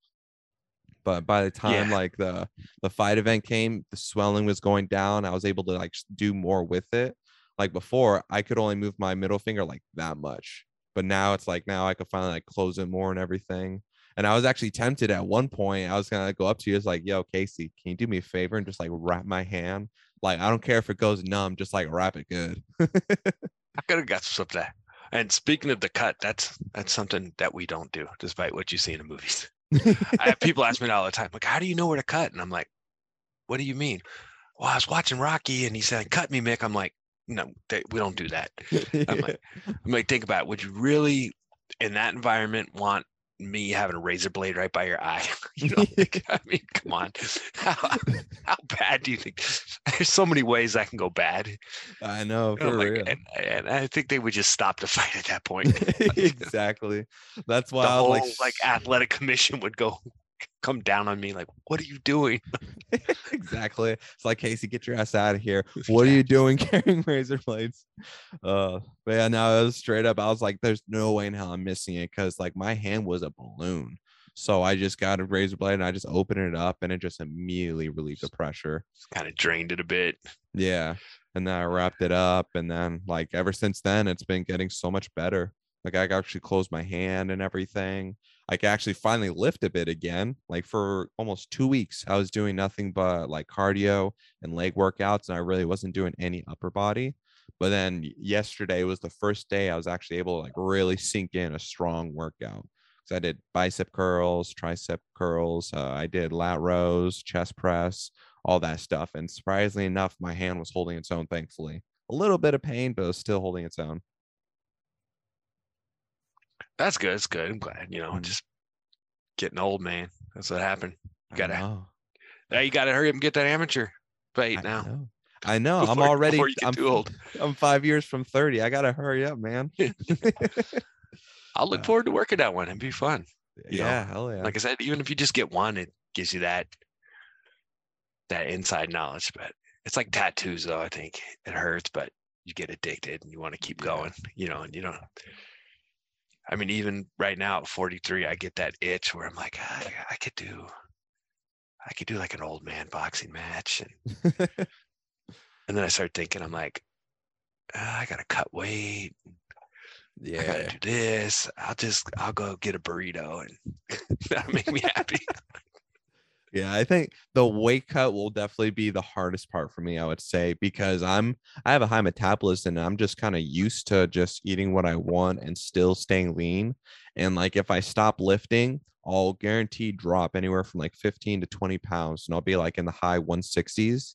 [SPEAKER 2] But by the time
[SPEAKER 3] Yeah.
[SPEAKER 2] like the the fight event came, the swelling was going down. I was able to like do more with it. Like before, I could only move my middle finger like that much, but now it's like now I could finally like close it more and everything. And I was actually tempted at one point. I was gonna go up to you, it's like, "Yo, Casey, can you do me a favor and just like wrap my hand? Like, I don't care if it goes numb, just like wrap it good."
[SPEAKER 3] I could have got some of that. And speaking of the cut, that's that's something that we don't do, despite what you see in the movies. I have people ask me all the time, like, how do you know where to cut? And I'm like, what do you mean? Well, I was watching Rocky and he said, cut me, Mick. I'm like, no, they, we don't do that. I'm like, I'm like, think about it. Would you really, in that environment, want me having a razor blade right by your eye? you know, like, I mean, come on. How, how bad do you think? There's so many ways that can go bad.
[SPEAKER 2] I know
[SPEAKER 3] You know,
[SPEAKER 2] for
[SPEAKER 3] like,
[SPEAKER 2] real.
[SPEAKER 3] and, and I think they would just stop the fight at that point.
[SPEAKER 2] exactly. That's why
[SPEAKER 3] the
[SPEAKER 2] I
[SPEAKER 3] whole like,
[SPEAKER 2] like,
[SPEAKER 3] athletic commission would go come down on me like, what are you doing?
[SPEAKER 2] exactly. It's like Casey, get your ass out of here. What are you doing carrying razor blades? Uh, but yeah, no, it was straight up. I was like, there's no way in hell I'm missing it because like my hand was a balloon. So I just got a razor blade and I just opened it up and it just immediately relieved the pressure.
[SPEAKER 3] Kind of drained it a bit.
[SPEAKER 2] Yeah. And then I wrapped it up. And then, like, ever since then, it's been getting so much better. Like, I actually closed my hand and everything. I could actually finally lift a bit again. Like, for almost two weeks, I was doing nothing but like cardio and leg workouts, and I really wasn't doing any upper body. But then yesterday was the first day I was actually able to like really sink in a strong workout. So I did bicep curls, tricep curls, uh, I did lat rows, chest press, all that stuff. And surprisingly enough, my hand was holding its own, thankfully. A little bit of pain, but it was still holding its own.
[SPEAKER 3] That's good. It's good. I'm glad. You know,
[SPEAKER 2] Mm.
[SPEAKER 3] just getting old, man. That's what happened.
[SPEAKER 2] I
[SPEAKER 3] Gotta-. Now you got to hurry up and get that amateur fight
[SPEAKER 2] I
[SPEAKER 3] now.
[SPEAKER 2] know. I know. I'm already
[SPEAKER 3] before you get
[SPEAKER 2] I'm,
[SPEAKER 3] too old.
[SPEAKER 2] I'm five years from 30. I gotta hurry up, man.
[SPEAKER 3] I'll look
[SPEAKER 2] Uh,
[SPEAKER 3] forward to working that one. It'd be fun. You
[SPEAKER 2] yeah, hell yeah.
[SPEAKER 3] Like I said, even if you just get one, it gives you that that inside knowledge. But it's like tattoos, though. I think it hurts, but you get addicted and you want to keep going. You know, and you don't. I mean, even right now at 43, I get that itch where I'm like, "Ah, I, I could do, I could do like an old man boxing match, and and then I start thinking, I'm like, "Ah, I gotta cut weight. Yeah. I gotta do this. I'll just I'll go get a burrito and that'll make me happy.
[SPEAKER 2] Yeah, I think the weight cut will definitely be the hardest part for me, I would say, because I'm I have a high metabolism and I'm just kind of used to just eating what I want and still staying lean. And like if I stop lifting, I'll guaranteed drop anywhere from like 15 to 20 pounds and I'll be like in the high 160s.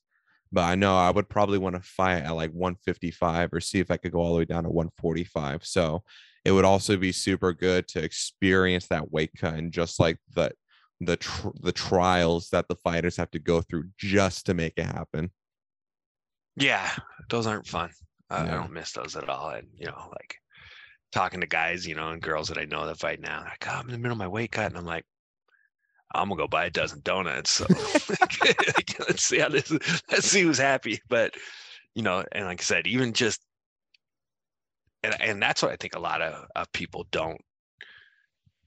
[SPEAKER 2] But I know I would probably want to fight at like 155 or see if I could go all the way down to 145. So it would also be super good to experience that weight cut and just like the the tr- the trials that the fighters have to go through just to make it happen.
[SPEAKER 3] Yeah, those aren't fun. I, I don't miss those at all. And you know, like talking to guys, you know, and girls that I know that fight now, like, oh, I'm in the middle of my weight cut, and I'm like, I'm gonna go buy a dozen donuts. So let's see how this. Let's see who's happy. But you know, and like I said, even just, and and that's what I think a lot of, of people don't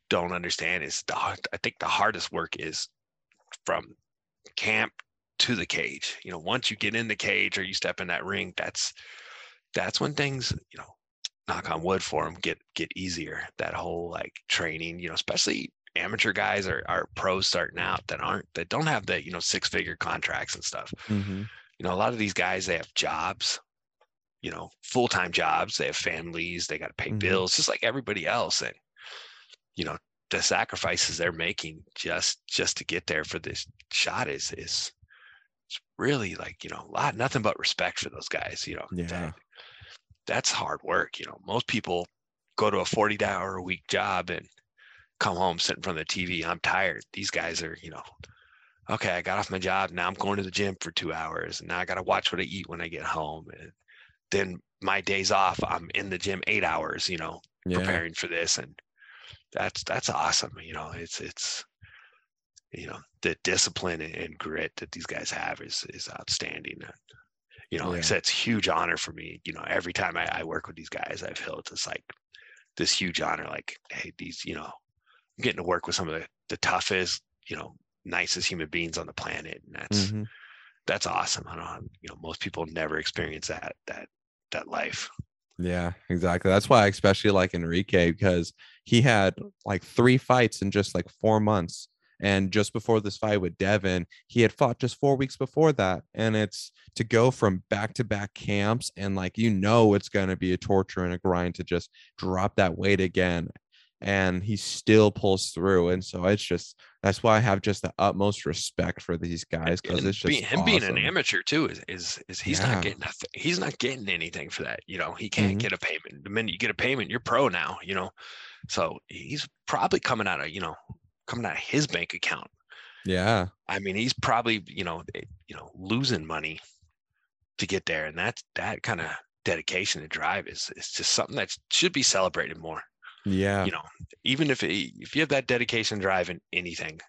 [SPEAKER 3] don't understand is the hard- I think the hardest work is from camp to the cage. You know, once you get in the cage or you step in that ring, that's that's when things, you know, knock on wood for them get get easier. That whole like training, you know, especially amateur guys or are pros starting out that aren't that don't have the you know six figure contracts and stuff.
[SPEAKER 2] Mm-hmm.
[SPEAKER 3] You know, a lot of these guys they have jobs, you know, full time jobs. They have families. They got to pay
[SPEAKER 2] Mhm.
[SPEAKER 3] bills, just like everybody else. And you know, the sacrifices they're making just just to get there for this shot is is it's really like you know a lot nothing but respect for those guys you know
[SPEAKER 2] Yeah.
[SPEAKER 3] that, that's hard work you know most people go to a 40 hour a week job and come home sit in front of the tv i'm tired these guys are you know okay i got off my job now i'm going to the gym for two hours and now i got to watch what i eat when i get home and then my days off i'm in the gym eight hours you know
[SPEAKER 2] Yeah.
[SPEAKER 3] preparing for this and that's that's awesome you know it's it's you know the discipline and, grit that these guys have is is outstanding and you know like i said it's a huge honor for me you know every time I, I work with these guys i feel it's like this huge honor like hey these you know i'm getting to work with some of the, the toughest you know nicest human beings on the planet and that's
[SPEAKER 2] Mhm.
[SPEAKER 3] that's awesome. I don't know you know most people never experience that that that life
[SPEAKER 2] Yeah, exactly. That's why I especially like Enrique because he had like three fights in just like four months. And just before this fight with Devin, he had fought just four weeks before that. And it's to go from back to back camps and like, you know, it's going to be a torture and a grind to just drop that weight again. And he still pulls through. And so it's just, that's why I have just the utmost respect for these guys because it's just
[SPEAKER 3] being- him being an amateur too is is, is he's
[SPEAKER 2] Yeah.
[SPEAKER 3] not getting nothing. He's not getting anything for that. You know, he can't
[SPEAKER 2] Mhm.
[SPEAKER 3] get a payment. The minute you get a payment, you're pro now. You know, so he's probably coming out of you know coming out of his bank account.
[SPEAKER 2] Yeah.
[SPEAKER 3] I mean, he's probably you know eh, you know losing money to get there, and that that kind of dedication and drive is is just something that should be celebrated more.
[SPEAKER 2] Yeah.
[SPEAKER 3] You know, even if it, if you have that dedication drive in anything,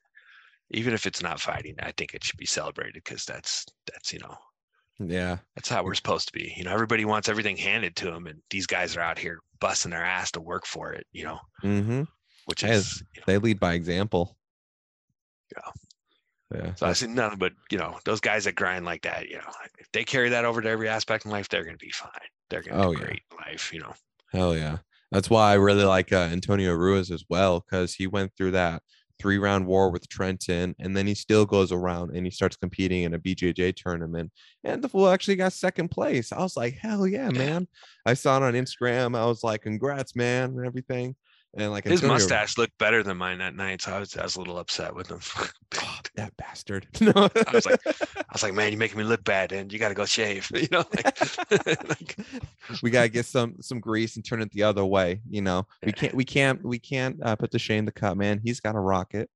[SPEAKER 3] even if it's not fighting, I think it should be celebrated because that's that's you know
[SPEAKER 2] Yeah.
[SPEAKER 3] that's how we're supposed to be. You know, everybody wants everything handed to them, and these guys are out here busting their ass to work for it. You know,
[SPEAKER 2] Mm-hmm.
[SPEAKER 3] which is you know,
[SPEAKER 2] they lead by example.
[SPEAKER 3] Yeah.
[SPEAKER 2] Yeah.
[SPEAKER 3] so I see nothing but you know those guys that grind like that. You know, if they carry that over to every aspect in life, they're going to be fine. They're going to
[SPEAKER 2] Oh,
[SPEAKER 3] do
[SPEAKER 2] yeah.
[SPEAKER 3] great in life. You know,
[SPEAKER 2] Hell yeah. That's why I really like uh, Antonio Ruiz as well, because he went through that three round war with Trenton, and then he still goes around and he starts competing in a BJJ tournament. And the fool actually got second place. I was like, hell yeah,
[SPEAKER 3] Yeah.
[SPEAKER 2] man. I saw it on Instagram. I was like, congrats, man, and everything. And like
[SPEAKER 3] his
[SPEAKER 2] Antonio-
[SPEAKER 3] mustache looked better than mine that night, so I was I was a little upset with him.
[SPEAKER 2] Oh, that bastard. No.
[SPEAKER 3] I was like, I was like, man, you're making me look bad, and you got to go shave. You know, like, like,
[SPEAKER 2] we gotta get some some grease and turn it the other way. You know, we can't we can't we can't uh, put to shame the cut man. He's got a rocket.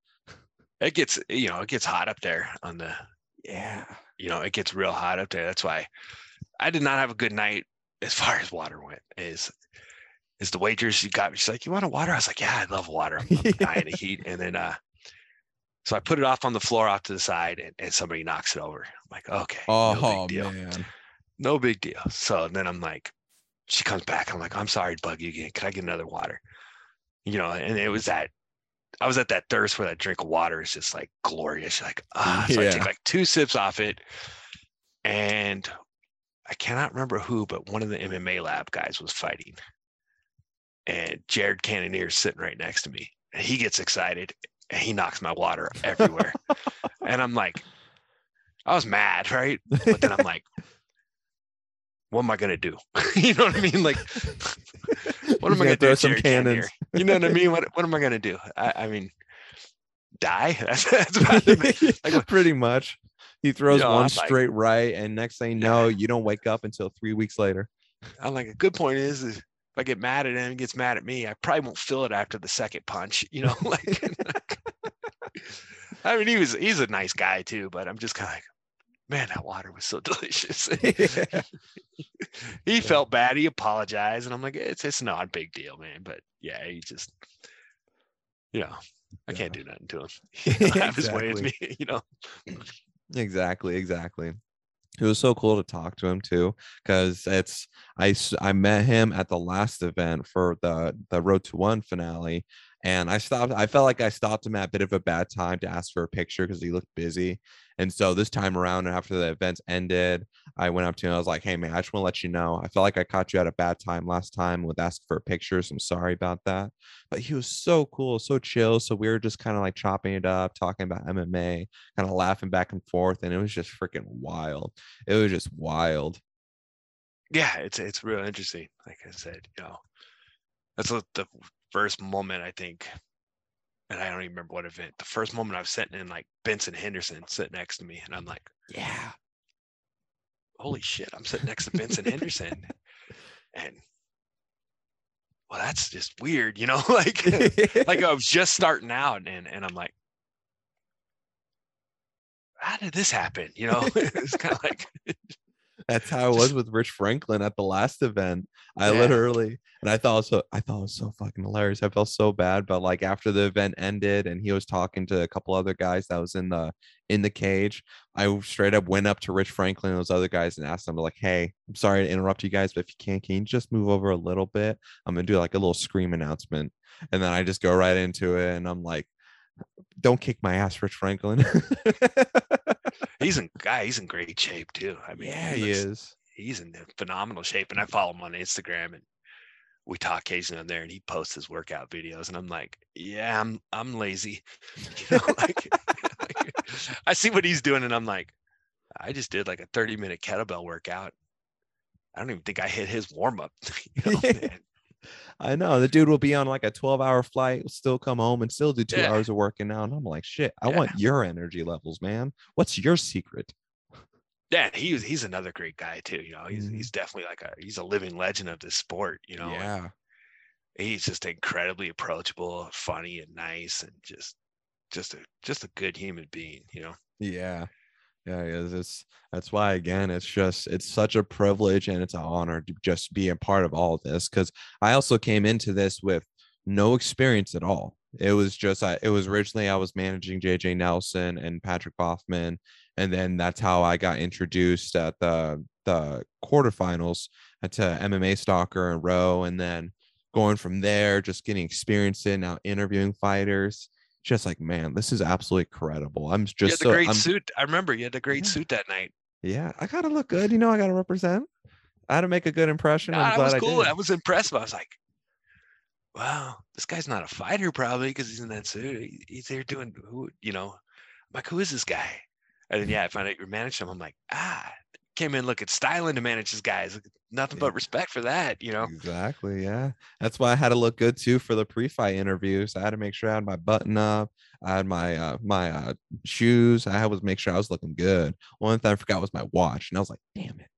[SPEAKER 3] it gets you know it gets hot up there on the
[SPEAKER 2] Yeah.
[SPEAKER 3] you know it gets real hot up there. That's why I did not have a good night as far as water went. Is is the waitress she got me? She's like, you want a water? I was like, yeah, I love water. I'm, I'm dying of heat. And then uh, so I put it off on the floor off to the side, and, and somebody knocks it over. I'm like, okay, no
[SPEAKER 2] Oh
[SPEAKER 3] big deal.
[SPEAKER 2] man.
[SPEAKER 3] no big deal. So then I'm like, she comes back. I'm like, I'm sorry to bug you again. Can I get another water? You know, and it was that I was at that thirst where that drink of water is just like glorious. Like, ah, so I
[SPEAKER 2] Yeah.
[SPEAKER 3] take like two sips off it. And I cannot remember who, but one of the MMA lab guys was fighting. And Jared Cannonier's sitting right next to me. And he gets excited and he knocks my water everywhere. and I'm like, I was mad, right? But then I'm like, what am I gonna do? you know what I mean? Like, what am I gonna
[SPEAKER 2] throw
[SPEAKER 3] with
[SPEAKER 2] some
[SPEAKER 3] Jared
[SPEAKER 2] cannons.
[SPEAKER 3] Cannonier? You know what I mean? What what am I gonna do? I, I mean, die? That's, that's about it. Like,
[SPEAKER 2] Pretty much. He throws
[SPEAKER 3] You know,
[SPEAKER 2] one
[SPEAKER 3] I'm like-
[SPEAKER 2] straight right, and next thing you know, you don't wake up until three weeks later.
[SPEAKER 3] I'm like, a good point is, is if I get mad at him, he gets mad at me. I probably won't feel it after the second punch. You know, like. I mean, he was he's a nice guy too, but I'm just kind of like, man, that water was so delicious. he felt bad. He apologized, and I'm like, it's it's not a big deal, man. But yeah, he just, you know, I can't do nothing to him. He'll have his way with me, you know.
[SPEAKER 2] Exactly, exactly. It was so cool to talk to him too, because it's I, I met him at the last event for the the Road to One finale, and I stopped. I felt like I stopped him at a bit of a bad time to ask for a picture because he looked busy, and so this time around, after the events ended, I went up to him. I was like, "Hey man, I just want to let you know, I felt like I caught you at a bad time last time with asking for pictures. I'm sorry about that." But he was so cool, so chill. So we were just kind of like chopping it up, talking about MMA kind of laughing back and forth and it was just freaking wild it was just wild
[SPEAKER 3] Yeah, it's it's real interesting. Like I said, you know, that's what the first moment I think, and I don't even remember what event. The first moment I was sitting in like Benson Henderson sitting next to me, and I'm like,
[SPEAKER 2] yeah
[SPEAKER 3] holy shit, I'm sitting next to Benson Henderson, and well, that's just weird, you know, like like I was just starting out, and and I'm like. How did this happen? You know, it's kind of like
[SPEAKER 2] that's how it was with rich franklin at the last event. I
[SPEAKER 3] Yeah.
[SPEAKER 2] literally and i thought it was so i thought it was so fucking hilarious. I felt so bad but like after the event ended and he was talking to a couple other guys that was in the in the cage i straight up went up to rich franklin and those other guys and asked them like hey i'm sorry to interrupt you guys but if you can can you just move over a little bit? I'm gonna do like a little scream announcement. And then i just go right into it and i'm like don't kick my ass rich franklin
[SPEAKER 3] he's in guy. He's in great shape too. I mean,
[SPEAKER 2] yeah he
[SPEAKER 3] looks-
[SPEAKER 2] is
[SPEAKER 3] he's in phenomenal shape. And I follow him on Instagram and we talk occasionally on there and he posts his workout videos. And I'm like, yeah, I'm I'm lazy. You know, like, like, I see what he's doing and I'm like, I just did like a 30 minute kettlebell workout. I don't even think I hit his warm up. you know, man.
[SPEAKER 2] I know the dude will be on like a 12 hour flight, still come home and still do two
[SPEAKER 3] Yeah.
[SPEAKER 2] hours of working out. And I'm like, shit, I
[SPEAKER 3] Yeah.
[SPEAKER 2] want your energy levels, man. What's your secret?
[SPEAKER 3] Yeah, he was he's another great guy too. You know, he's
[SPEAKER 2] Mhm.
[SPEAKER 3] he's definitely like a he's a living legend of this sport, you know. and he's just incredibly approachable, funny and nice and just just a just a good human being, you know.
[SPEAKER 2] Yeah. Yeah, it is. It's that's why again, it's just it's such a privilege and it's an honor to just be a part of all of this. Cause I also came into this with no experience at all. It was just I it was originally I was managing JJ Nelson and Patrick Boffman, and then that's how I got introduced at the the quarterfinals to uh, MMA Stalker and Row, and then going from there, just getting experience in now interviewing fighters. Just like man, this is absolutely incredible. I'm just
[SPEAKER 3] You had
[SPEAKER 2] so
[SPEAKER 3] great
[SPEAKER 2] I'm,
[SPEAKER 3] suit. I remember you had the great
[SPEAKER 2] Yeah.
[SPEAKER 3] suit that night.
[SPEAKER 2] yeah, I gotta look good. You know, I gotta represent. I had to make a good impression.
[SPEAKER 3] Nah,
[SPEAKER 2] I'm glad
[SPEAKER 3] was
[SPEAKER 2] I
[SPEAKER 3] cool.
[SPEAKER 2] did.
[SPEAKER 3] I was impressed. I was like, wow, this guy's not a fighter probably because he's in that suit. He's there doing who, you know, I'm like, who is this guy? And then yeah, I found out you managed him. I'm like, ah, came in looking styling to manage his guys. Nothing but respect for that, you know.
[SPEAKER 2] Exactly. Yeah. That's why I had to look good too for the pre-fight interviews. I had to make sure I had my button up. I had my uh my uh shoes. I had to make sure I was looking good. One thing I forgot was my watch. And I was like, damn it.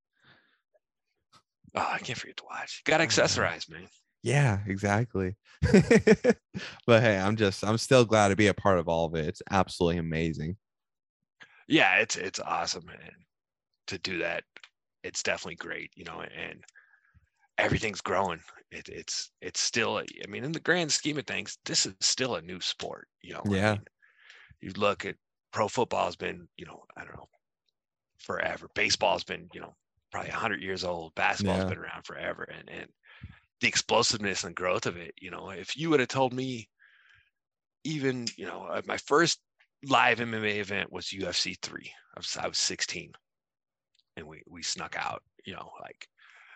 [SPEAKER 3] Oh, I can't forget to watch. Got to accessorize, man.
[SPEAKER 2] Yeah, exactly. but hey, I'm just I'm still glad to be a part of all of it. It's absolutely amazing.
[SPEAKER 3] Yeah, it's it's awesome, man. To do that, it's definitely great, you know, and everything's growing. It, it's it's still, I mean, in the grand scheme of things, this is still a new sport, you know. I
[SPEAKER 2] Yeah.
[SPEAKER 3] mean, you look at pro football has been, you know, I don't know, forever. Baseball's been, you know, probably 100 years old. Basketball's
[SPEAKER 2] Yeah.
[SPEAKER 3] been around forever, and and the explosiveness and growth of it, you know, if you would have told me, even you know, uh, my first live MMA event was UFC three. I was I was 16, and we we snuck out. You know, like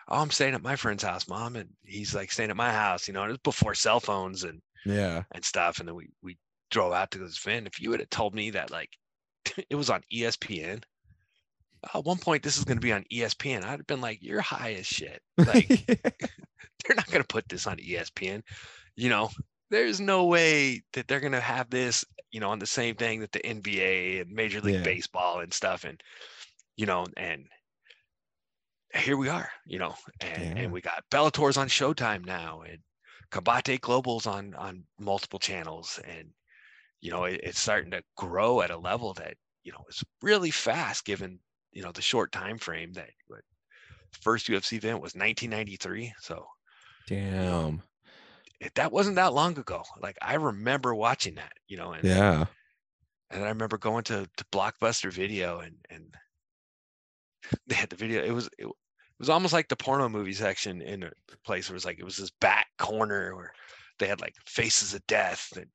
[SPEAKER 3] oh, I'm staying at my friend's house, mom, and he's like staying at my house. You know, it was before cell phones and
[SPEAKER 2] Yeah.
[SPEAKER 3] and stuff. And then we we drove out to this van If you would have told me that like it was on ESPN. At one point, this is going to be on ESPN. I'd have been like, "You're high as shit." Like, they're not going to put this on ESPN. You know, there's no way that they're going to have this, you know, on the same thing that the NBA and Major League
[SPEAKER 2] Yeah.
[SPEAKER 3] Baseball and stuff. And, you know, and here we are, you know, and,
[SPEAKER 2] Yeah.
[SPEAKER 3] and we got Bellator's on Showtime now and Combate Global's on, on multiple channels. And, you know, it, it's starting to grow at a level that, you know, is really fast given, you know, the short time frame that first UFC event was 1993. So,
[SPEAKER 2] Damn.
[SPEAKER 3] it, that wasn't that long ago. Like I remember watching that, you know, and
[SPEAKER 2] Yeah.
[SPEAKER 3] and I remember going to, to Blockbuster Video and and they had the video. It was it, it was almost like the porno movie section in a place where it was like it was this back corner where they had like Faces of Death and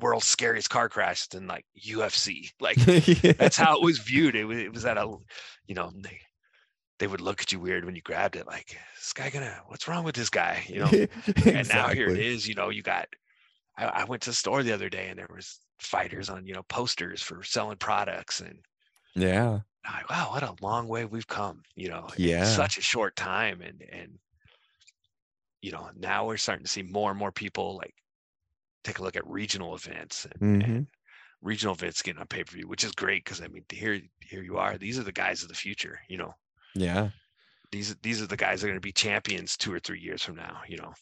[SPEAKER 3] World's Scariest Car Crash and like UFC. Like that's how it was viewed. It was it was at a you know they they would look at you weird when you grabbed it. Like this guy gonna what's wrong with this guy? You know and now here it is, you know you got I, I went to the store the other day and there was fighters on you know posters for selling products and
[SPEAKER 2] Yeah.
[SPEAKER 3] Like wow what a long way we've come you know
[SPEAKER 2] Yeah.
[SPEAKER 3] in such a short time and and you know now we're starting to see more and more people like take a look at regional events and,
[SPEAKER 2] Mhm.
[SPEAKER 3] and regional events getting on pay-per-view which is great because i mean here here you are these are the guys of the future you know
[SPEAKER 2] Yeah.
[SPEAKER 3] these these are the guys that are going to be champions two or three years from now. You know,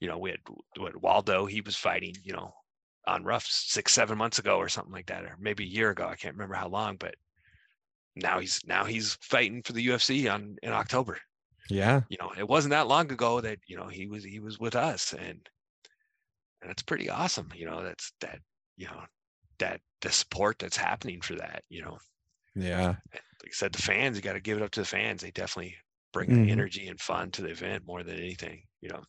[SPEAKER 3] you know we had what Waldo he was fighting you know on RUF six seven months ago or something like that or maybe a year ago I can't remember how long but now he's now he's fighting for the UFC on in October.
[SPEAKER 2] Yeah.
[SPEAKER 3] You know it wasn't that long ago that you know he was he was with us and and it's pretty awesome. You know that's that you know that the support that's happening for that. You know
[SPEAKER 2] Yeah.
[SPEAKER 3] like I said, the fans, you got to give it up to the fans. They definitely bring
[SPEAKER 2] Mhm.
[SPEAKER 3] the energy and fun to the event more than anything, you know.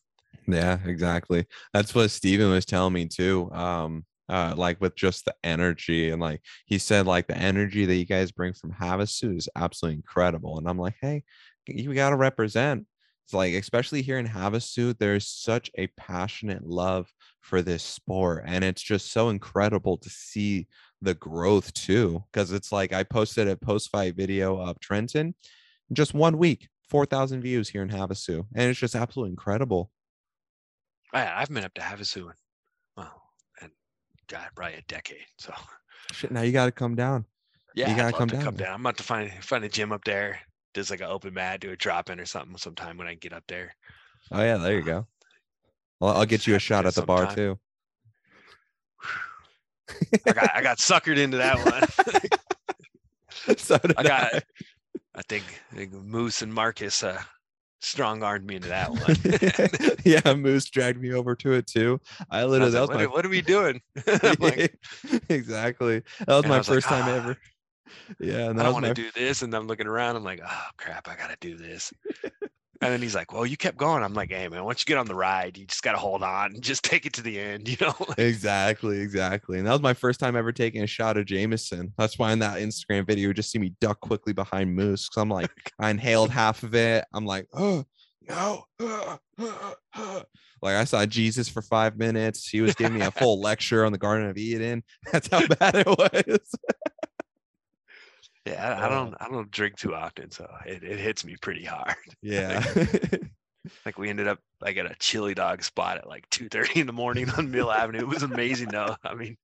[SPEAKER 2] Yeah, exactly. That's what Steven was telling me too. Um, uh, like with just the energy and like he said, like the energy that you guys bring from Havasu is absolutely incredible. And I'm like, hey, you got to represent. It's like, especially here in Havasu, there's such a passionate love for this sport, and it's just so incredible to see the growth too. Because it's like I posted a post-fight video of Trenton, just one week, four thousand views here in Havasu, and it's just absolutely incredible.
[SPEAKER 3] I, I've been up to Havasu, God, probably a decade. So
[SPEAKER 2] Shit, now you got to come down.
[SPEAKER 3] yeah, I'd
[SPEAKER 2] gotta come
[SPEAKER 3] to
[SPEAKER 2] down
[SPEAKER 3] come down. I'm about to find find a gym up there. Does like an open mat, do a drop in or something sometime when I get up there.
[SPEAKER 2] Oh yeah, there you
[SPEAKER 3] Uh,
[SPEAKER 2] go. Well, I'll get you a shot at the bar too.
[SPEAKER 3] I got I got suckered into that one.
[SPEAKER 2] so
[SPEAKER 3] I got I think, I think Moose and Marcus uh strong armed me into that one.
[SPEAKER 2] yeah, Moose dragged me over to it too. I
[SPEAKER 3] I
[SPEAKER 2] literally that
[SPEAKER 3] like,
[SPEAKER 2] was
[SPEAKER 3] what,
[SPEAKER 2] my
[SPEAKER 3] are- what are we doing? Like,
[SPEAKER 2] exactly. That was my
[SPEAKER 3] was like,
[SPEAKER 2] first time
[SPEAKER 3] "Ah,
[SPEAKER 2] ever. Yeah, and
[SPEAKER 3] I don't want
[SPEAKER 2] my
[SPEAKER 3] to do this. And I'm looking around. I'm like, oh crap, I gotta do this. And then he's like, well, you kept going. I'm like, hey man, once you get on the ride, you just gotta hold on and just take it to the end, you know?
[SPEAKER 2] exactly, exactly. And that was my first time ever taking a shot of Jameson. That's why in that Instagram video, you just see me duck quickly behind Moose. Cause I'm like, I inhaled half of it. I'm like, oh no. uh, uh, uh." Like I saw Jesus for five minutes. He was giving me a full lecture on the Garden of Eden. That's how bad it was.
[SPEAKER 3] Yeah, I, I
[SPEAKER 2] Uh,
[SPEAKER 3] don't I don't drink too often, so it, it hits me pretty hard.
[SPEAKER 2] Yeah.
[SPEAKER 3] Like we ended up like at a chili dog spot at like 2:30 in the morning on Mill Avenue. It was amazing though. I mean,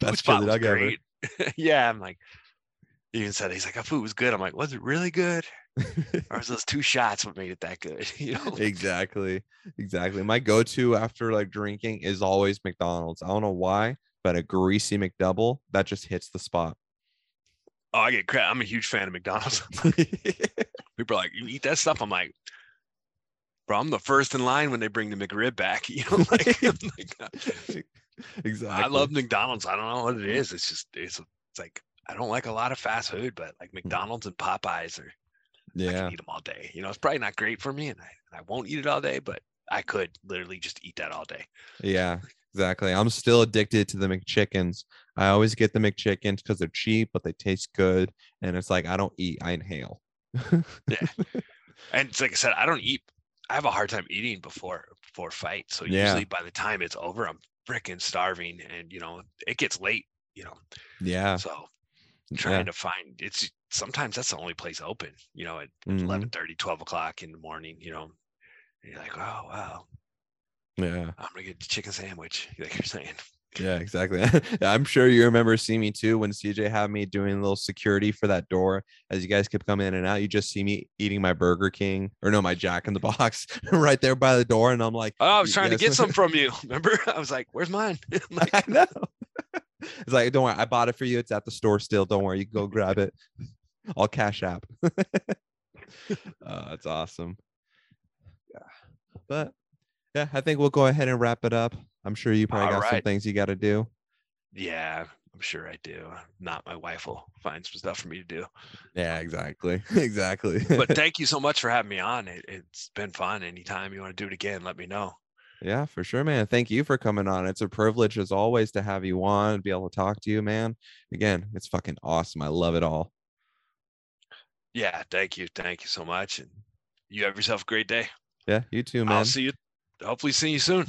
[SPEAKER 3] food spot
[SPEAKER 2] chili
[SPEAKER 3] was
[SPEAKER 2] dog ever.
[SPEAKER 3] great. yeah, I'm like, even said he's like, "That food was good." I'm like, "Was it really good?" Or was those two shots what made it that good? You know?
[SPEAKER 2] exactly. Exactly. My go-to after like drinking is always McDonald's. I don't know why, but a greasy McDouble that just hits the spot.
[SPEAKER 3] Oh, I get crap. I'm a huge fan of McDonald's. People are like, "You eat that stuff?" I'm like, "Bro, I'm the first in line when they bring the McRib back." You know, like, like, "Uh,
[SPEAKER 2] exactly.
[SPEAKER 3] I love McDonald's. I don't know what it is. It's just it's it's like I don't like a lot of fast food, but like McDonald's and Popeyes are
[SPEAKER 2] Yeah.
[SPEAKER 3] I can eat them all day. You know, it's probably not great for me, and I, and I won't eat it all day, but I could literally just eat that all day.
[SPEAKER 2] Yeah. Exactly. I'm still addicted to the McChickens. I always get the McChickens because they're cheap, but they taste good. And it's like I don't eat, I inhale. yeah.
[SPEAKER 3] And it's like I said, I don't eat. I have a hard time eating before before fight. So
[SPEAKER 2] Yeah.
[SPEAKER 3] usually by the time it's over, I'm freaking starving, and you know it gets late. You know,
[SPEAKER 2] Yeah.
[SPEAKER 3] so trying to find it's sometimes that's the only place open. You know, at
[SPEAKER 2] Mhm.
[SPEAKER 3] 11 12 o'clock in the morning. You know, and you're like, oh wow,
[SPEAKER 2] Yeah.
[SPEAKER 3] I'm gonna get a chicken sandwich. Like you're saying.
[SPEAKER 2] Yeah, exactly. I'm sure you remember seeing me too when CJ had me doing a little security for that door as you guys kept coming in and out. You just see me eating my Burger King or no, my Jack in the Box right there by the door, and I'm like,
[SPEAKER 3] Oh, I was trying to get some from you. Remember? I was like, "Where's mine?" I'm like,
[SPEAKER 2] I know. it's like, don't worry, I bought it for you. It's at the store still. Don't worry, you can go grab it. I'll cash app. uh, it's awesome. Yeah, but yeah, I think we'll go ahead and wrap it up. I'm sure you probably got some things you got to do.
[SPEAKER 3] yeah, I'm sure I do. Uh, not my wife will find some stuff for me to do.
[SPEAKER 2] Yeah, exactly, exactly.
[SPEAKER 3] But thank you so much for having me on. It, it's been fun. Anytime you want to do it again, let me know.
[SPEAKER 2] Yeah, for sure, man. Thank you for coming on. It's a privilege as always to have you on and be able to talk to you, man. Again, it's fucking awesome. I love it all.
[SPEAKER 3] Yeah, thank you. Thank you so much. And you have yourself a great day.
[SPEAKER 2] Yeah, you too, man.
[SPEAKER 3] I'll see you. Hopefully, see you soon.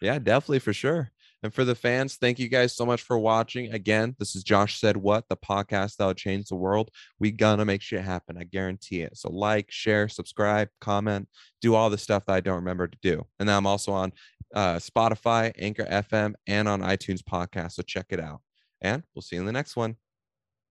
[SPEAKER 2] Yeah, definitely for sure. And for the fans, thank you guys so much for watching. Again, this is Josh Sed What, the podcast that'll change the world. We gonna make shit happen. I guarantee it. So like, share, subscribe, comment, do all the stuff that I don't remember to do. And then I'm also on uh, Spotify, Anchor FM, and on iTunes podcast. So check it out. And we'll see you in the next one.